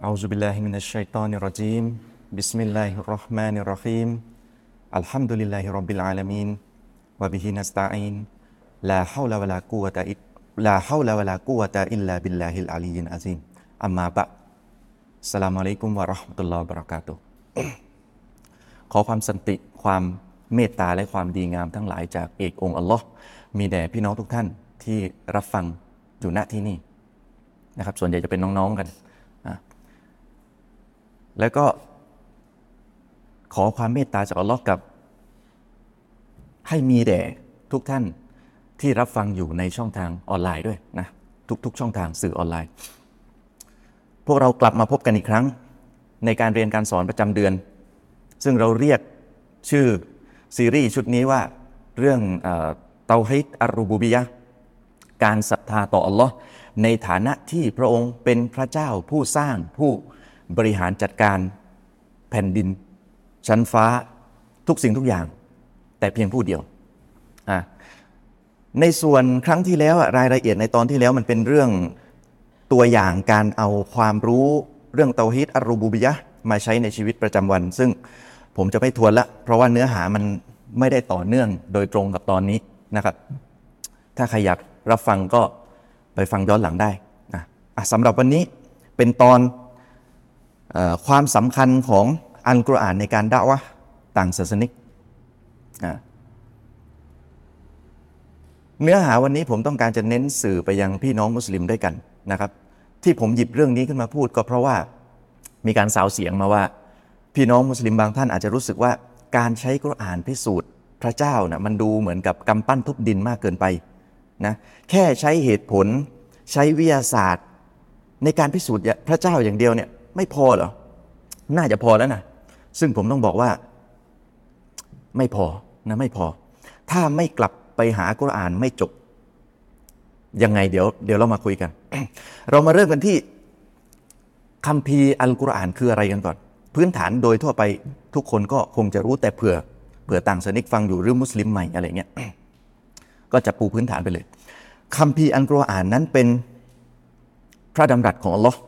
أعوذ بالله من الشيطان الرجيم بسم الله الرحمن الرحيم الحمد لله رب العالمين وبه نستعين لا حول ولا قوة لا حول ولا قوة إلا بالله العلي العظيم أما بعد السلام عليكم ورحمة الله وبركاته ขอความสันติความเมตตาและความดีงามทั้งหลายจากเอกองค์อัลลอฮ์มีแด่พี่น้องทุกท่านที่รับฟังอยู่ณที่นี่นะครับส่วนใหญ่จะเป็นน้องๆกัน แล้วก็ขอความเมตตาจากอัลลอฮ์กับ ให้มีแด่ทุกท่านที่รับฟังอยู่ในช่องทางออนไลน์ด้วยนะทุก ๆ ช่องทางสื่อออนไลน์ พวกเรากลับมาพบกันอีกครั้ง ในการเรียนการสอนประจำเดือน ซึ่งเราเรียกชื่อซีรีส์ชุดนี้ว่าเรื่องเตาฮิดอัรูบูบิยะการศรัทธาต่ออัลลอฮ์ในฐานะที่พระองค์เป็นพระเจ้าผู้สร้างผู้ บริหารจัดการแผ่นดิน ชั้นฟ้าทุกสิ่งทุกอย่าง แต่เพียงผู้เดียว ในส่วนครั้งที่แล้วรายละเอียดในตอนที่แล้วมันเป็นเรื่องตัวอย่างการเอาความรู้เรื่องเตาฮิดอัรรูบูบิยะมาใช้ในชีวิตประจำวัน ซึ่งผมจะไม่ทวนละ เพราะว่าเนื้อหามันไม่ได้ต่อเนื่องโดยตรงกับตอนนี้นะครับ ถ้าใครอยากรับฟังก็ไปฟังย้อนหลังได้นะะสำหรับวันนี้เป็นตอน ความสำคัญของอัลกุรอานในการด่าวะต่างศาสนิก เนื้อหาวันนี้ผมต้องการจะเน้นสื่อไปยังพี่น้องมุสลิมด้วยกันนะครับ ที่ผมหยิบเรื่องนี้ขึ้นมาพูดก็เพราะว่ามีการสาวเสียงมาว่า พี่น้องมุสลิมบางท่านอาจจะรู้สึกว่าการใช้กุรอานพิสูจน์พระเจ้านะมันดูเหมือนกับกำปั้นทุบดินมากเกินไปนะแค่ใช้เหตุผลใช้วิทยาศาสตร์ ในการพิสูจน์พระเจ้าอย่างเดียวเนี่ย ไม่พอเหรอ น่าจะพอแล้วนะ ซึ่งผมต้องบอกว่า ไม่พอนะไม่พอ ถ้าไม่กลับไปหากุรอานไม่จบ ยังไงเดี๋ยวเดี๋ยวเรามาคุยกัน เรามาเริ่มกันที่คัมภีร์อัลกุรอานคืออะไรกันก่อน พื้นฐานโดยทั่วไปทุกคนก็คงจะรู้แต่เผื่อเผื่อต่างศาสนิกฟังอยู่หรือมุสลิมใหม่อะไรเงี้ยก็จะปูพื้นฐานไปเลยคัมภีร์อัลกุรอานนั้นเป็นพระดำรัสของอัลลอฮ์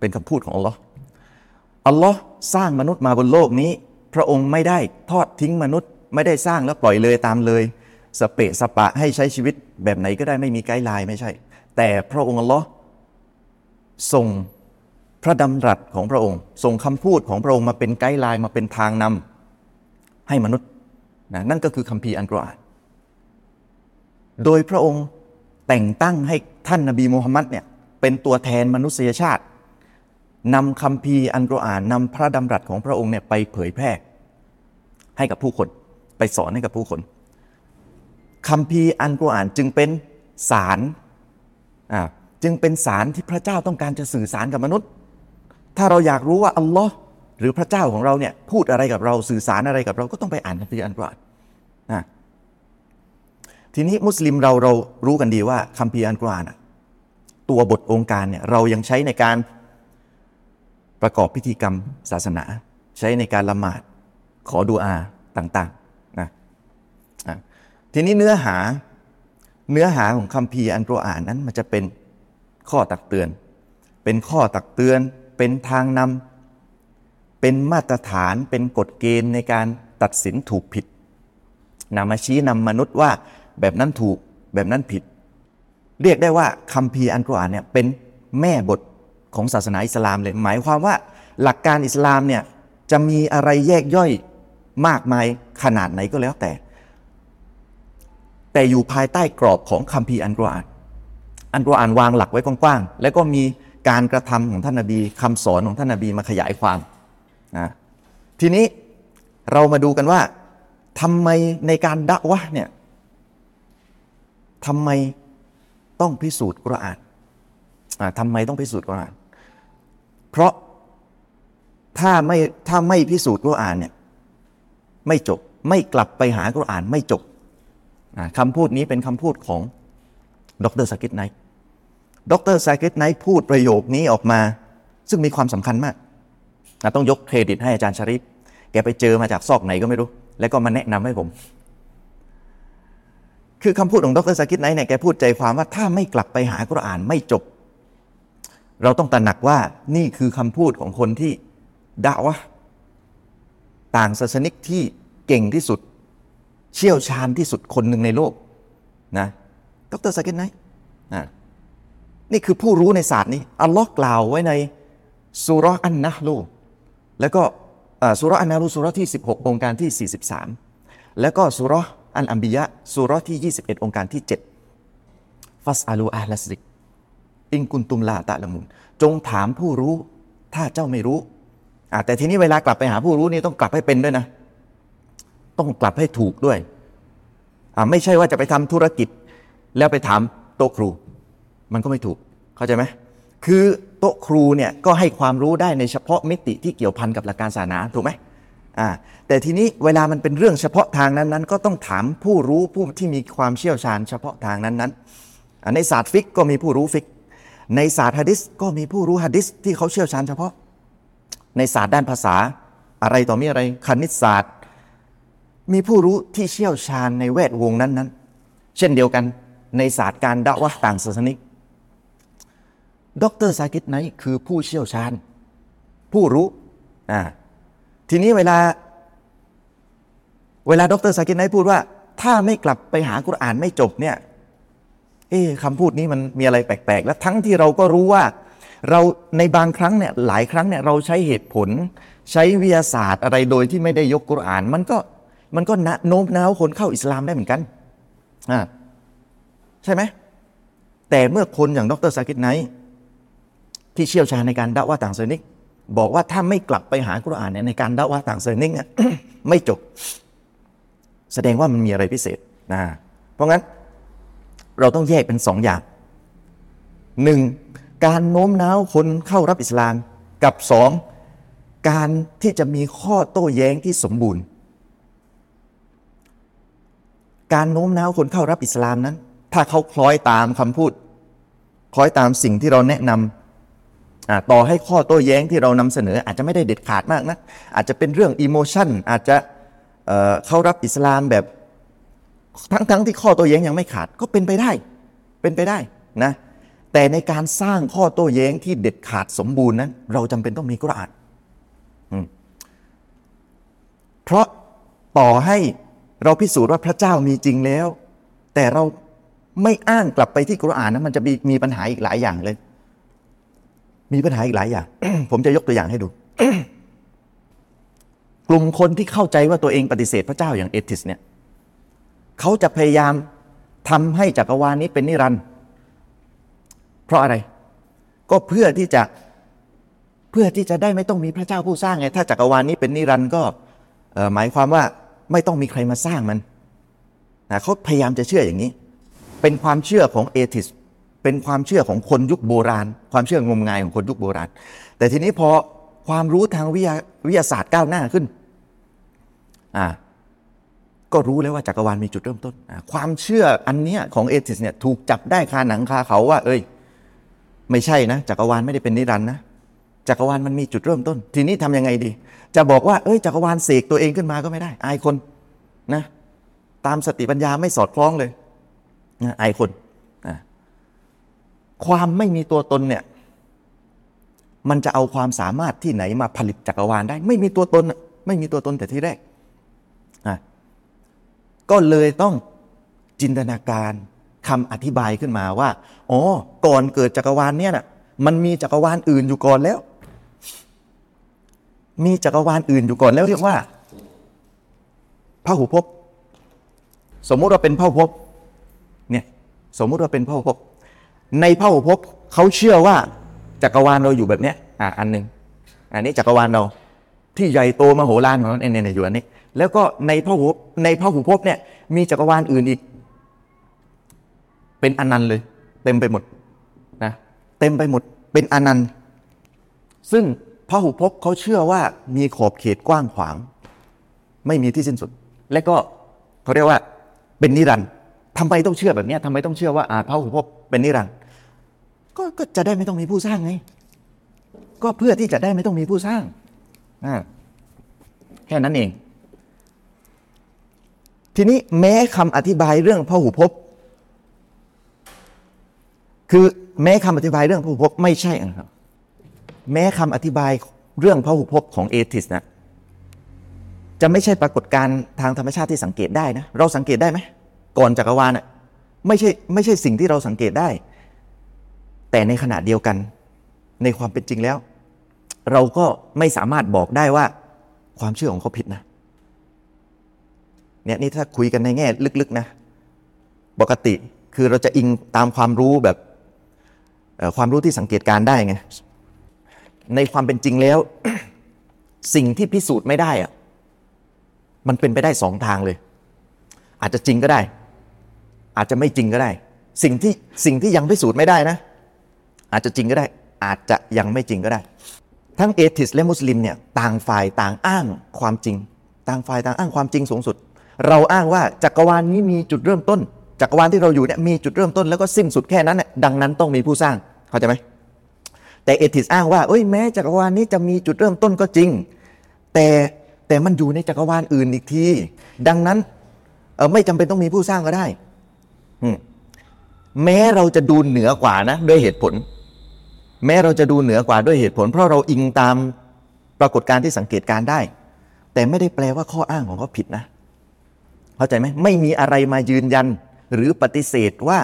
เป็นคำพูดของอัลลอฮ์อัลลอฮ์สร้างมนุษย์มาบนโลกนี้ พระองค์ไม่ได้ทอดทิ้งมนุษย์ ไม่ได้สร้างแล้วปล่อยเลยตามเลย สเปะสปะให้ใช้ชีวิตแบบไหนก็ได้ไม่มี guideline ไม่ใช่ แต่พระองค์อัลลอฮ์ส่งพระดำรัสของพระองค์ ส่งคำพูดของพระองค์มาเป็น guideline มาเป็นทางนำให้มนุษย์นะนั่นก็คือคัมภีร์อัลกุรอานโดยพระองค์แต่งตั้งให้ท่านนบีมูฮัมมัดเนี่ยเป็นตัวแทนมนุษยชาติ นำคัมภีร์อัลกุรอานนำพระดำรัสของพระองค์เนี่ยไปเผยแพร่ ให้กับผู้คน ไปสอนให้กับผู้คนคำพีอันกรอานจึงเป็นสารอ่าจึงเป็นสารที่พระเจ้าต้องการจะสื่อสารกับมนุษย์ ถ้าเราอยากรู้ว่าอัลลอฮ์หรือพระเจ้าของเราเนี่ยพูดอะไรกับเราสื่อสารอะไรกับเราก็ต้องไปอ่านคัมภีร์อันกรอานอ่าทีนี้มุสลิมเราเรารู้กันดีว่าคัมภีร์อัลกุรอานตัวบทองค์การเนี่ยเรายังใช้ในการ ประกอบพิธีกรรมศาสนา ใช้ในการละหมาด ขอดูอาต่างๆนะอะทีนี้เนื้อหาเนื้อหาของคัมภีร์อัลกุรอานนั้นมันจะเป็นข้อตักเตือน เป็นข้อตักเตือน เป็นทางนำเป็นมาตรฐาน เป็นกฎเกณฑ์ในการตัดสินถูกผิดนำมาชี้นำมนุษย์ว่าแบบนั้นถูกแบบนั้นผิด เรียกได้ว่าคัมภีร์อันกุรอานเนี่ยเป็นแม่บท ของศาสนาอิสลามเลย หมายความว่าหลักการอิสลามเนี่ยจะมีอะไรแยกย่อยมากมายขนาดไหนก็แล้วแต่ แต่อยู่ภายใต้กรอบของคัมภีร์อันกรอานอันกรอานวางหลักไว้กว้างๆ แล้วก็มีการกระทำของท่านนบีคำสอนของท่านนบีมาขยายความนะทีนี้เรามาดูกันว่าทำไมในการดะวะห์เนี่ยทำไมต้องพิสูจน์กุรอานอ่าทำไมต้องพิสูจน์กุรอาน เพราะถ้าไม่ถ้าไม่พิสูจน์กุรอานเนี่ยไม่จบไม่กลับไปหากุรอานไม่จบคำพูดนี้เป็นคำพูดของดร.ซากิร ไนค์ดร.ซากิร ไนค์พูดประโยคนี้ออกมา ซึ่งมีความสำคัญมาก ต้องยกเครดิตให้อาจารย์ชริฟแกไปเจอมาจากซอกไหนก็ไม่รู้ แล้วก็มาแนะนำให้ผม คือคำพูดของดร.ซากิร ไนค์เนี่ยแกพูดใจความว่าถ้าไม่กลับไปหากุรอานไม่จบ เราต้องตระหนักว่านี่คือคำพูดของคนที่ดะอ์วะฮ์ต่างศาสนิกที่เก่งที่สุด เชี่ยวชาญที่สุดคนหนึ่งในโลกนะดร.ซากิร ไนค์นะนี่คือผู้รู้ในศาสตร์นี้ อัลลอฮ์กล่าวไว้ในสุรอันนะลูแล้วก็สุรอันนะลูสุรที่ 16 องค์การที่ 43 แล้วก็สุรอันอัมบิยะสุรที่ 21 องค์การที่ 7 ฟัสอาลูอาลัสซิก อิงกุนตุมลาตะละมุน จงถามผู้รู้ ถ้าเจ้าไม่รู้แต่ทีนี้เวลากลับไปหาผู้รู้นี่ต้องกลับให้เป็นด้วยนะ ต้องกลับให้ถูกด้วยไม่ใช่ว่าจะไปทำธุรกิจ แล้วไปถามโต๊ะครู มันก็ไม่ถูก เข้าใจไหมคือโต๊ะครูเนี่ยก็ให้ความรู้ได้ในเฉพาะมิติที่เกี่ยวพันกับหลักการศาสนาถูกไหมอ่าแต่ทีนี้เวลามันเป็นเรื่องเฉพาะทางนั้นๆ ก็ต้องถามผู้รู้ผู้ที่มีความเชี่ยวชาญเฉพาะทางนั้นๆในศาสตร์ฟิกฮ์ก็มีผู้รู้ฟิกฮ์ ในศาสตร์ฮะดีษก็มีผู้รู้ฮะดีษที่เขาเชี่ยวชาญเฉพาะ ในศาสตร์ด้านภาษาอะไรต่อมีอะไรคณิตศาสตร์ มีผู้รู้ที่เชี่ยวชาญในแวดวงนั้นๆ เช่นเดียวกันในศาสตร์การด่าวะต่างศาสนิกดรซากิตไนคือผู้เชี่ยวชาญ ผู้รู้อ่าทีนี้เวลา เวลาดรซากิตไนพูดว่า ถ้าไม่กลับไปหากุรอานไม่จบเนี่ย เอ๊คำพูดนี้มันมีอะไรแปลกๆ และทั้งที่เราก็รู้ว่า เราในบางครั้งเนี่ยหลายครั้งเนี่ยเราใช้เหตุผล ใช้วิทยาศาสตร์อะไรโดยที่ไม่ได้ยกกุรอาน มันก็มันก็โน้มน้าวคนเข้าอิสลามได้เหมือนกันอ่าใช่ไหมแต่เมื่อคนอย่างดรซากิตไนที่เชี่ยวชาญในการด่าว่าต่างศาสนิก บอกว่าถ้าไม่กลับไปหากุรอานเนี่ยในการด่าว่าต่างศาสนิกเนี่ยไม่จบ แสดงว่ามันมีอะไรพิเศษนะเพราะงั้น เราต้องแยกเป็นสองอย่างหนึ่งการโน้มน้าวคนเข้ารับอิสลามกับสองการที่จะมีข้อโต้แย้งที่สมบูรณ์ การโน้มน้าวคนเข้ารับอิสลามนั้น ถ้าเขาคล้อยตามคำพูด คล้อยตามสิ่งที่เราแนะนำต่อให้ข้อโต้แย้งที่เรานำเสนอ อาจจะไม่ได้เด็ดขาดมากนะอาจจะเป็นเรื่องอิโมชันอาจจะเข้ารับอิสลามแบบ ทั้งๆทที่ข้อโต้แย้งยังไม่ขาดก็เป็นไปได้ เป็นไปได้นะแต่ในการสร้างข้อโต้แย้งที่เด็ดขาดสมบูรณ์นั้น เราจำเป็นต้องมีกุรอานเพราะต่อให้เราพิสูจน์ว่าพระเจ้ามีจริงแล้ว แต่เราไม่อ้างกลับไปที่กุรอานนะมันจะมีมีปัญหาอีกหลายอย่างเลย มีปัญหาอีกหลายอย่าง ผมจะยกตัวอย่างให้ดู กลุ่มคนที่เข้าใจว่าตัวเองปฏิเสธพระเจ้าอย่างเอติสเนี่ย เขาจะพยายามทำให้จักรวาลนี้เป็นนิรันดร์เพราะอะไร ก็เพื่อที่จะเพื่อที่จะได้ไม่ต้องมีพระเจ้าผู้สร้างไง ถ้าจักรวาลนี้เป็นนิรันดร์ก็หมายความว่าไม่ต้องมีใครมาสร้างมันนะเขาพยายามจะเชื่ออย่างนี้ เป็นความเชื่อของเอติส เป็นความเชื่อของคนยุคโบราณ ความเชื่องมงายของคนยุคโบราณ แต่ทีนี้พอความรู้ทางวิทยาศาสตร์ก้าวหน้าขึ้น อ่า ก็รู้แล้วว่าจักรวาลมีจุดเริ่มต้น ความเชื่ออันเนี้ยของเอติสเนี่ยถูกจับได้คาหนังคาเขาว่า เอ้ย ไม่ใช่นะจักรวาลไม่ได้เป็นนิรันดร์นะจักรวาลมันมีจุดเริ่มต้น ทีนี้ทํำยังไงดี จะบอกว่าเอ้ยจักรวาลเสกตัวเองขึ้นมาก็ไม่ได้ อายคนนะ ตามสติปัญญาไม่สอดคล้องเลยนะอายคนความไม่มีตัวตนเนี่ย มันจะเอาความสามารถที่ไหนมาผลิตจักรวาลได้ ไม่มีตัวตน ไม่มีตัวตนแต่ที่แรก ก็เลยต้องจินตนาการคำอธิบายขึ้นมาว่า อ๋อ ก่อนเกิดจักรวาลเนี่ยนะมันมีจักรวาลอื่นอยู่ก่อนแล้ว มีจักรวาลอื่นอยู่ก่อนแล้วเรียกว่าพระหูพบ สมมุติว่าเป็นพระหูพบเนี่ย สมมุติว่าเป็นพระหูพบ ในพหุภพเขาเชื่อว่าจักรวาลเราอยู่แบบเนี้ย อะอันหนึ่งอันนี้จักรวาลเรา ที่ใหญ่โตมโหฬารของเราเนี่ยอยู่อันนี้ แล้วก็ในพหุในพหุภพเนี่ย มีจักรวาลอื่นอีก เป็นอนันต์เลย เต็มไปหมดนะเต็มไปหมดเป็นอนันต์ ซึ่งพหุภพเขาเชื่อว่ามีขอบเขตกว้างขวาง ไม่มีที่สิ้นสุด และก็เขาเรียกว่าเป็นนิรันดร์ทำไมต้องเชื่อแบบนี้ทำไมต้องเชื่อว่าอาพระหุภพเป็นนิรันดร์ก็ก็จะได้ไม่ต้องมีผู้สร้างไงก็เพื่อที่จะได้ไม่ต้องมีผู้สร้างอ่าแค่นั้นเอง ทีนี้แม้คำอธิบายเรื่องพระหูพบคือแม้คำอธิบายเรื่องพหุภพไม่ใช่นะครับ แม้คำอธิบายเรื่องพหุภพของเอทิสนะจะไม่ใช่ปรากฏการณ์ทางธรรมชาติที่สังเกตได้นะ เราสังเกตได้ไหมก่อนจักรวาลน่ะไม่ใช่ไม่ใช่สิ่งที่เราสังเกตได้ แต่ในขณะเดียวกัน ในความเป็นจริงแล้ว เราก็ไม่สามารถบอกได้ว่าความเชื่อของเขาผิดนะ เนี่ยนี่ถ้าคุยกันในแง่ลึกๆนะปกติคือเราจะอิงตามความรู้แบบความรู้ที่สังเกตการได้ไงในความเป็นจริงแล้ว สิ่งที่พิสูจน์ไม่ได้อะมันเป็นไปได้สองทางเลย อาจจะจริงก็ได้ อาจจะไม่จริงก็ได้ สิ่งที่สิ่งที่ยังพิสูจน์ไม่ได้นะ อาจจะจริงก็ได้ อาจจะยังไม่จริงก็ได้ ทั้งเอทิสและมุสลิมเนี่ยต่างฝ่ายต่างอ้างความจริง ต่างฝ่ายต่างอ้างความจริงสูงสุด เราอ้างว่าจักรวาลนี้มีจุดเริ่มต้น จักรวาลที่เราอยู่เนี่ยมีจุดเริ่มต้นแล้วก็สิ้นสุดแค่นั้นน่ะดังนั้นต้องมีผู้สร้างเข้าใจไหมแต่เอทิสอ้างว่าเอ้ยแม้จักรวาลนี้จะมีจุดเริ่มต้นก็จริง แต่แต่มันอยู่ในจักรวาลอื่นอีกที ดังนั้นเออไม่จำเป็นต้องมีผู้สร้างก็ได้มแม้เราจะดูเหนือกว่านะ ด้วยเหตุผล แม้เราจะดูเหนือกว่าด้วยเหตุผล เพราะเราอิงตามปรากฏการณ์ที่สังเกตการได้ แต่ไม่ได้แปลว่าข้ออ้างของเขาผิดนะ เข้าใจไหมไม่มีอะไรมายืนยัน หรือปฏิเสธว่า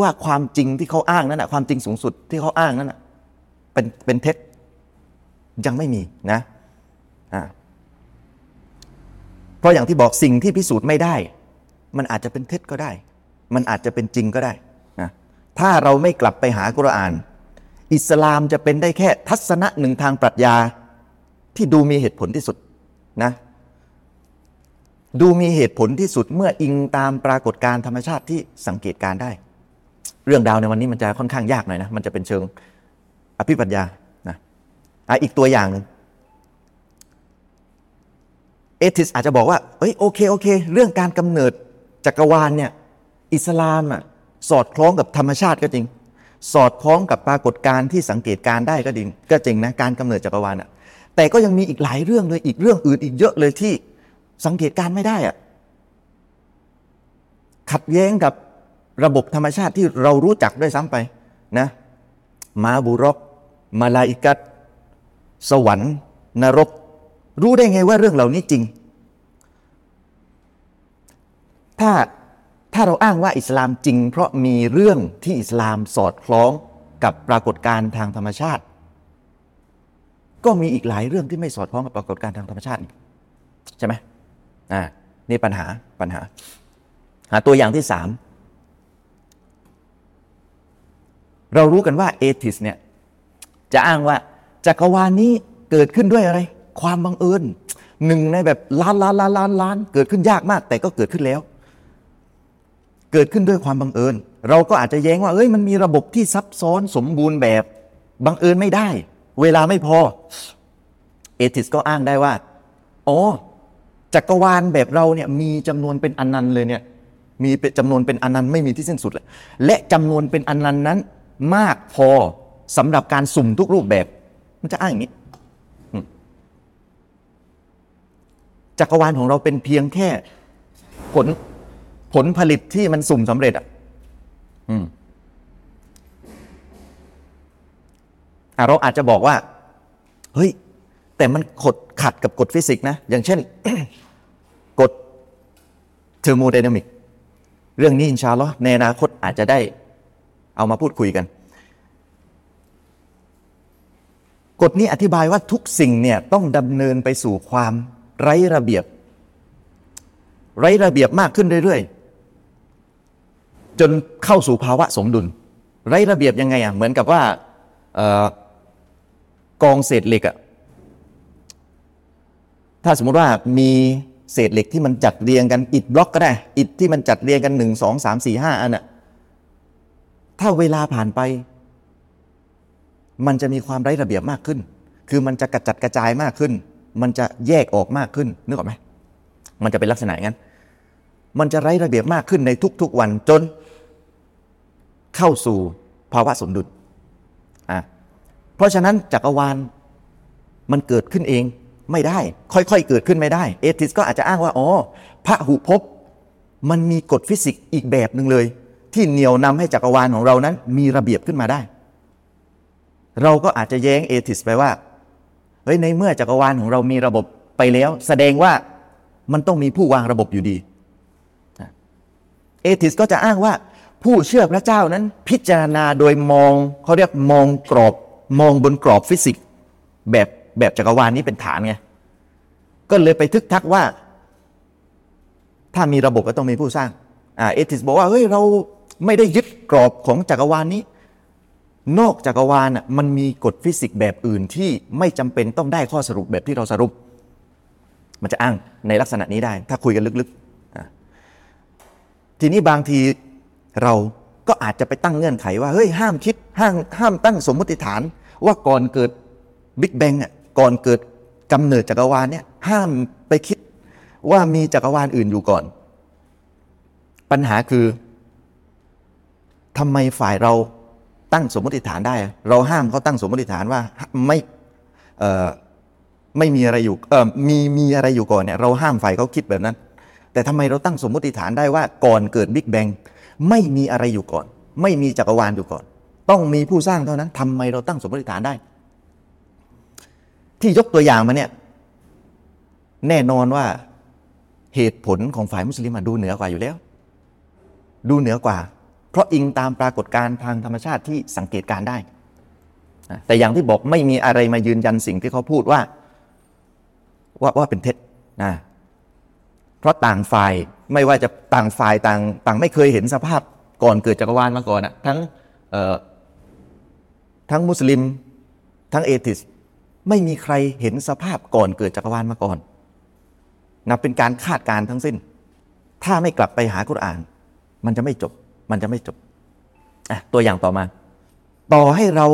ว่าความจริงที่เขาอ้างนั้นนะความจริงสูงสุดที่เขาอ้างนั้นนะเป็นเป็นเท็จยังไม่มีนะอ่าเพราะอย่างที่บอกสิ่งที่พิสูจน์ไม่ได้ มันอาจจะเป็นเท็จก็ได้ มันอาจจะเป็นจริงก็ได้นะถ้าเราไม่กลับไปหากุรอาน อิสลามจะเป็นได้แค่ทัศนะหนึ่งทางปรัชญาที่ดูมีเหตุผลที่สุดนะ ดูมีเหตุผลที่สุดเมื่ออิงตามปรากฏการธรรมชาติที่สังเกตการได้ เรื่องดาวในวันนี้มันจะค่อนข้างยากหน่อยนะ มันจะเป็นเชิงอภิปรัญญานะอะอีกตัวอย่างหนึ่งเอทิสอาจจะบอกว่าเอ้ยโอเคโอเค เรื่องการกำเนิดจักรวาลเนี่ยอิสลามอะสอดคล้องกับธรรมชาติก็จริง สอดคล้องกับปรากฏการณ์ที่สังเกตการได้ก็จริงก็จริงนะการกำเนิดจักรวาลอะแต่ก็ยังมีอีกหลายเรื่องเลยอีกเรื่องอื่นอีกเยอะเลยที่ สังเกตการไม่ได้อะขัดแย้งกับระบบธรรมชาติที่เรารู้จักด้วยซ้ำไปนะมาบุรอกมาลาอิกัตสวรรค์ นรก รู้ได้ไงว่าเรื่องเหล่านี้จริง ถ้าถ้าเราอ้างว่าอิสลามจริง เพราะมีเรื่องที่อิสลามสอดคล้องกับปรากฏการณ์ทางธรรมชาติ ก็มีอีกหลายเรื่องที่ไม่สอดคล้องกับปรากฏการณ์ทางธรรมชาติใช่ไหม อ่านี่ปัญหาปัญหา หาตัวอย่างที่สามเรารู้กันว่าเอทิสเนี่ยจะอ้างว่าจักรวาลนี้เกิดขึ้นด้วยอะไร ความบังเอิญหนึ่งในแบบล้านล้านล้านล้านล้านเกิดขึ้นยากมาก แต่ก็เกิดขึ้นแล้ว เกิดขึ้นด้วยความบังเอิญ เราก็อาจจะแย้งว่าเอ้ยมันมีระบบที่ซับซ้อนสมบูรณ์แบบบังเอิญไม่ได้ เวลาไม่พอ เอทิสก็อ้างได้ว่าอ๋อ จักรวาลแบบเราเนี่ยมีจำนวนเป็นอนันต์เลยเนี่ยมีเป็นจำนวนเป็นอนันต์ไม่มีที่สิ้นสุดเลยและจำนวนเป็นอนันต์นั้นมากพอสำหรับการสุ่มทุกรูปแบบ มันจะอ้างอย่างนี้จักรวาลของเราเป็นเพียงแค่ ผลผลผลิตที่มันสุ่มสำเร็จอะอืมอะเราอาจจะบอกว่า เฮ้ย แต่มันขดขัดกับกฎฟิสิกส์นะ อย่างเช่น เทอร์โมไดนามิกเรื่องนี้อินชาลอในอนาคตอาจจะได้เอามาพูดคุยกัน กฎนี้อธิบายว่าทุกสิ่งเนี่ยต้องดำเนินไปสู่ความไร้ระเบียบ ไร้ระเบียบมากขึ้นเรื่อยๆ จนเข้าสู่ภาวะสมดุล ไร้ระเบียบยังไงอะเหมือนกับว่าออกองเศษเหล็กอะถ้าสมมติว่ามี เศษเหล็กที่มันจัดเรียงกันอิฐบล็อกก็ได้ อิฐที่มันจัดเรียงกันหนึ่งสองสามสี่ห้าอันน่ะถ้าเวลาผ่านไป มันจะมีความไร้ระเบียบมากขึ้น คือมันจะกระจัดกระจายมากขึ้น มันจะแยกออกมากขึ้นนึกออกไหมมันจะเป็นลักษณะอย่างนั้น มันจะไร้ระเบียบมากขึ้นในทุกๆวันจน เข้าสู่ภาวะสมดุลอะเพราะฉะนั้นจักรวาลมันเกิดขึ้นเอง ไม่ได้ ค่อยๆเกิดขึ้นไม่ได้ เอทิสก็อาจจะอ้างว่าอ๋อพระหุภพมันมีกฎฟิสิกส์อีกแบบหนึ่งเลย ที่เหนี่ยวนำให้จักรวาลของเรานั้นมีระเบียบขึ้นมาได้ เราก็อาจจะแย้งเอทิสไปว่าเฮ้ยในเมื่อจักรวาลของเรามีระบบไปแล้ว แสดงว่ามันต้องมีผู้วางระบบอยู่ดีเอทิสก็จะอ้างว่าผู้เชื่อพระเจ้านั้นพิจารณาโดยมองเขาเรียกมองกรอบมองบนกรอบฟิสิกส์แบบ แบบจักรวาลนี้เป็นฐานไงก็เลยไปทึกทักว่า ถ้ามีระบบก็ต้องมีผู้สร้างอ่าเอทิสบอกว่าเฮ้ยเราไม่ได้ยึดกรอบของจักรวาลนี้ นอกจักรวาลอะมันมีกฎฟิสิกส์แบบอื่นที่ไม่จำเป็นต้องได้ข้อสรุปแบบที่เราสรุป มันจะอ้างในลักษณะนี้ได้ ถ้าคุยกันลึกๆทีนี้บางทีเราก็อาจจะไปตั้งเงื่อนไขว่าเฮ้ยห้ามคิดห้ามห้ามตั้งสมมติฐานว่าก่อนเกิดบิ๊กแบงอะ ก่อนเกิดกำเนิดจักรวาลเนี่ยห้ามไปคิดว่ามีจักรวาลอื่นอยู่ก่อน ปัญหาคือทำไมฝ่ายเราตั้งสมมติฐานได้ เราห้ามเขาตั้งสมมติฐานว่าไม่ไม่มีอะไรอยู่มีมีอะไรอยู่ก่อนเนี่ยเราห้ามฝ่ายเขาคิดแบบนั้น แต่ทำไมเราตั้งสมมติฐานได้ว่าก่อนเกิดบิ๊กแบงไม่มีอะไรอยู่ก่อน ไม่มีจักรวาลอยู่ก่อน ต้องมีผู้สร้างเท่านั้นทำไมเราตั้งสมมติฐานได้ ที่ยกตัวอย่างมาเนี่ย แน่นอนว่าเหตุผลของฝ่ายมุสลิมดูเหนือกว่าอยู่แล้ว ดูเหนือกว่า เพราะอิงตามปรากฏการณ์ทางธรรมชาติที่สังเกตการได้ แต่อย่างที่บอกไม่มีอะไรมายืนยันสิ่งที่เขาพูดว่า ว่าว่าเป็นเท็จนะเพราะต่างฝ่ายไม่ว่าจะต่างฝ่ายต่างต่างไม่เคยเห็นสภาพก่อนเกิดจักรวาลมาก่อนอะทั้งทั้งมุสลิม ทั้งเอติส ไม่มีใครเห็นสภาพก่อนเกิดจักรวาลมาก่อนนับเป็นการคาดการทั้งสิ้น ถ้าไม่กลับไปหากุรอาน มันจะไม่จบ มันจะไม่จบอะตัวอย่างต่อมา ต่อให้เรา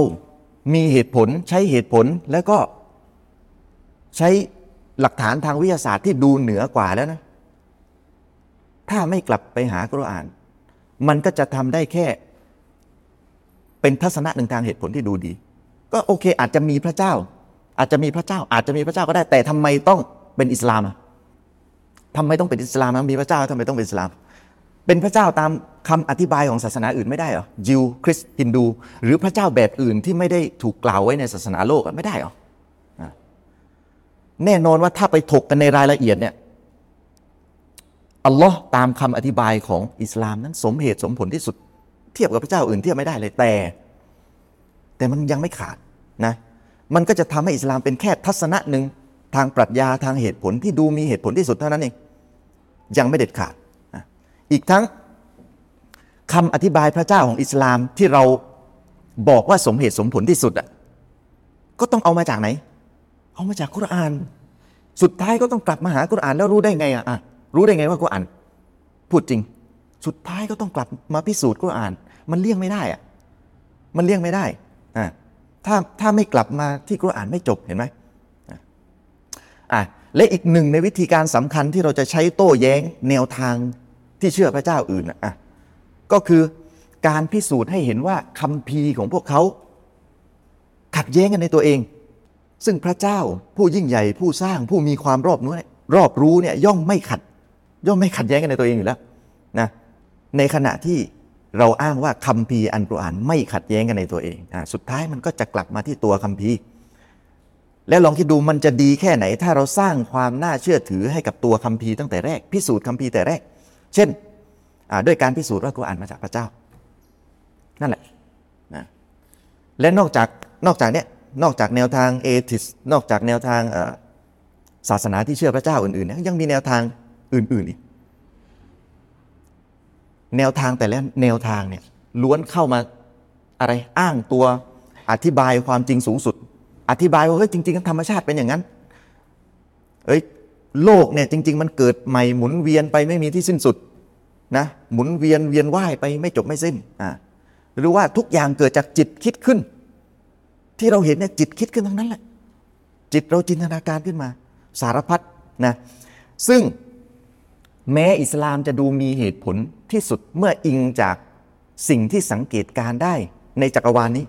มีเหตุผลใช้เหตุผลแล้วก็ใช้หลักฐานทางวิทยาศาสตร์ที่ดูเหนือกว่าแล้วนะ ถ้าไม่กลับไปหากุรอาน มันก็จะทำได้แค่ เป็นทัศนะหนึ่งทางเหตุผลที่ดูดี ก็โอเคอาจจะมีพระเจ้า อาจจะมีพระเจ้า อาจจะมีพระเจ้าก็ได้ แต่ทำไมต้องเป็นอิสลามอะทำไมต้องเป็นอิสลามมีพระเจ้าทำไมต้องเป็นอิสลาม เป็นพระเจ้าตามคำอธิบายของศาสนาอื่นไม่ได้หรอยิวคริสต์ฮินดู หรือพระเจ้าแบบอื่นที่ไม่ได้ถูกกล่าวไว้ในศาสนาโลกไม่ได้หรอแน่นอนว่าถ้าไปถกกันในรายละเอียดเนี่ยอัลลอฮ์ตามคำอธิบายของอิสลามนั้นสมเหตุสมผลที่สุด เทียบกับพระเจ้าอื่นเทียบไม่ได้เลยแต่ แต่มันยังไม่ขาดนะ มันก็จะทำให้อิสลามเป็นแค่ทัศนะหนึ่งทางปรัชญาทางเหตุผลที่ดูมีเหตุผลที่สุดเท่านั้นเอง ยังไม่เด็ดขาด อีกทั้งคำอธิบายพระเจ้าของอิสลามที่เราบอกว่าสมเหตุสมผลที่สุดอะก็ต้องเอามาจากไหน เอามาจากคุราน สุดท้ายก็ต้องกลับมาหาคุรานแล้วรู้ได้ไงอะรู้ได้ไงว่าคุรานพูดจริง สุดท้ายก็ต้องกลับมาพิสูจน์คุราน มันเลี่ยงไม่ได้อะมันเลี่ยงไม่ได้อ่า ถ้าถ้าไม่กลับมาที่คุรอานไม่จบเห็นไหมอะและอีกหนึ่งในวิธีการสำคัญที่เราจะใช้โต้แย้งแนวทางที่เชื่อพระเจ้าอื่นอะก็คือการพิสูจน์ให้เห็นว่าคำพีของพวกเขา ขัดแย้งกันในตัวเอง ซึ่งพระเจ้าผู้ยิ่งใหญ่ผู้สร้างผู้มีความรอบรู้รอบรู้เนี่ยย่อมไม่ขัด ย่อมไม่ขัดแย้งกันในตัวเองอยู่แล้วนะในขณะที่ เราอ้างว่าคำพีอันกุรอานไม่ขัดแย้งกันในตัวเองอสุดท้ายมันก็จะกลับมาที่ตัวคำพีแล้วลองคิดดูมันจะดีแค่ไหน ถ้าเราสร้างความน่าเชื่อถือให้กับตัวคัมภีร์ตั้งแต่แรก พิสูจน์คัมภีร์แต่แรก เช่นด้วยการพิสูจน์ว่ากุรอานมาจากพระเจ้า นั่นแหละนะและนอกจากนอกจากเนี้ยนอกจากแนวทางเอทิสนอกจากแนวทางศาสนาที่เชื่อพระเจ้าอื่นๆยังมีแนวทางอื่นๆอีก แนวทางแต่ละแนวทางเนี่ยล้วนเข้ามาอะไรอ้างตัวอธิบายความจริงสูงสุด อธิบายว่าเฮ้ยจริงๆธรรมชาติเป็นอย่างนั้นเอ้ยโลกเนี่ยจริง ๆ มันเกิดใหม่หมุนเวียนไปไม่มีที่สิ้นสุดนะหมุนเวียนเวียนว่ายไปไม่จบไม่สิ้นอ่าหรือว่าทุกอย่างเกิดจากจิตคิดขึ้น ที่เราเห็นเนี่ยจิตคิดขึ้นทั้งนั้นแหละ จิตเราจินตนาการขึ้นมา สารพัดนะซึ่งแม้อิสลามจะดูมีเหตุผล ที่สุดเมื่ออิงจากสิ่งที่สังเกตการได้ในจักรวาลนี้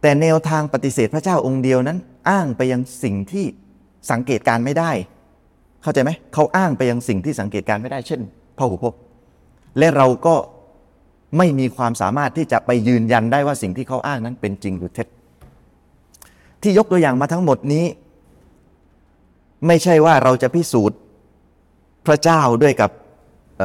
แต่แนวทางปฏิเสธพระเจ้าองค์เดียวนั้น อ้างไปยังสิ่งที่สังเกตการไม่ได้ เข้าใจไหมเขาอ้างไปยังสิ่งที่สังเกตการไม่ได้ เช่นพระหูพจน์และเราก็ไม่มีความสามารถที่จะไปยืนยันได้ว่าสิ่งที่เขาอ้างนั้นเป็นจริงหรือเท็จ ที่ยกตัวอย่างมาทั้งหมดนี้ ไม่ใช่ว่าเราจะพิสูจน์พระเจ้าด้วยกับ เ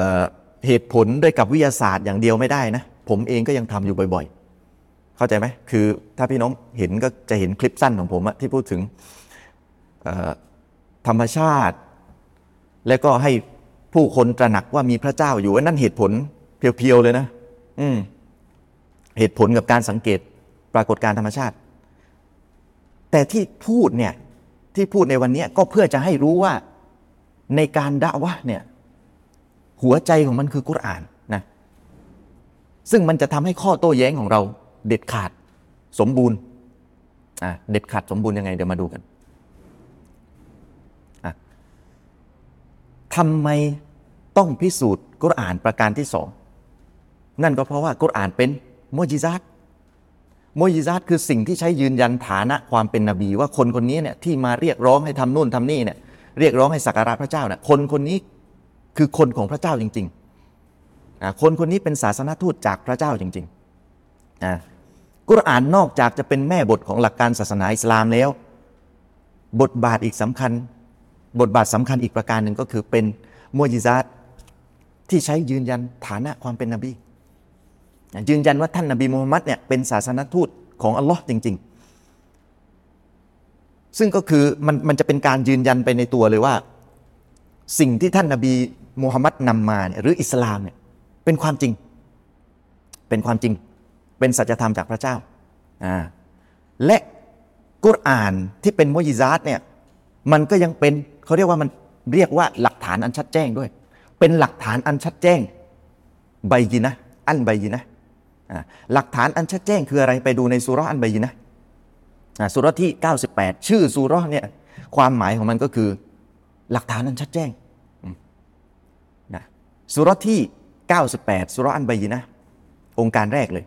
เหตุผลด้วยกับวิทยาศาสตร์อย่างเดียวไม่ได้นะ ผมเองก็ยังทำอยู่บ่อยๆ เข้าใจไหมคือถ้าพี่น้องเห็นก็จะเห็นคลิปสั้นของผมที่พูดถึงธรรมชาติ และก็ให้ผู้คนตระหนักว่ามีพระเจ้าอยู่นั่นเหตุผลเพียวๆเลยนะอืเหตุผลกับการสังเกตปรากฏการธรรมชาติ แต่ที่พูดเนี่ยที่พูดในวันนี้ก็เพื่อจะให้รู้ว่าในการด่าวะเนี่ย หัวใจของมันคือกุรอานนะซึ่งมันจะทำให้ข้อโต้แย้งของเราเด็ดขาดสมบูรณ์อ่าเด็ดขาดสมบูรณ์ยังไงเดี๋ยวมาดูกันทำไมต้องพิสูจน์กุรอานประการที่สองนั่นก็เพราะว่ากุรอานเป็นโมจิซัตโมจิซัตคือสิ่งที่ใช้ยืนยันฐานะความเป็นนบี ว่าคนคนนี้เนี่ยที่มาเรียกร้องให้ทำนู่นทำนี่เนี่ยเรียกร้องให้สักการะพระเจ้าเนี่ยคนคนนี้ คือคนของพระเจ้าจริงๆ คนคนนี้เป็นศาสนทูตจากพระเจ้าจริงๆ กุรอานนอกจากจะเป็นแม่บทของหลักการศาสนาอิสลามแล้ว บทบาทอีกสำคัญ บทบาทสำคัญอีกประการหนึ่งก็คือเป็นมวยิซาตที่ใช้ยืนยันฐานะความเป็นนบี ยืนยันว่าท่านนบีมูฮัมมัดเนี่ยเป็นศาสนทูตของอัลลอฮ์จริง ๆ ซึ่งก็คือมันมันจะเป็นการยืนยันไปในตัวเลยว่า สิ่งที่ท่านนบี มูฮัมหมัดนำมาเนี่ยหรืออิสลามเนี่ยเป็นความจริง เป็นความจริง เป็นสัจธรรมจากพระเจ้าอ่าและกุรอานที่เป็นมุยิซาตเนี่ยมันก็ยังเป็นเขาเรียกว่ามันเรียกว่าหลักฐานอันชัดแจ้งด้วย เป็นหลักฐานอันชัดแจ้งใบยินะอันใบยินะหลักฐานอันชัดแจ้งคืออะไรไปดูในสุรอันใบยินะสุรที่ 98 ชื่อสุรเนี่ยความหมายของมันก็คือ หลักฐานอันชัดแจ้ง สุรที่ 98 สุรอันใบยินะ องค์การแรกเลย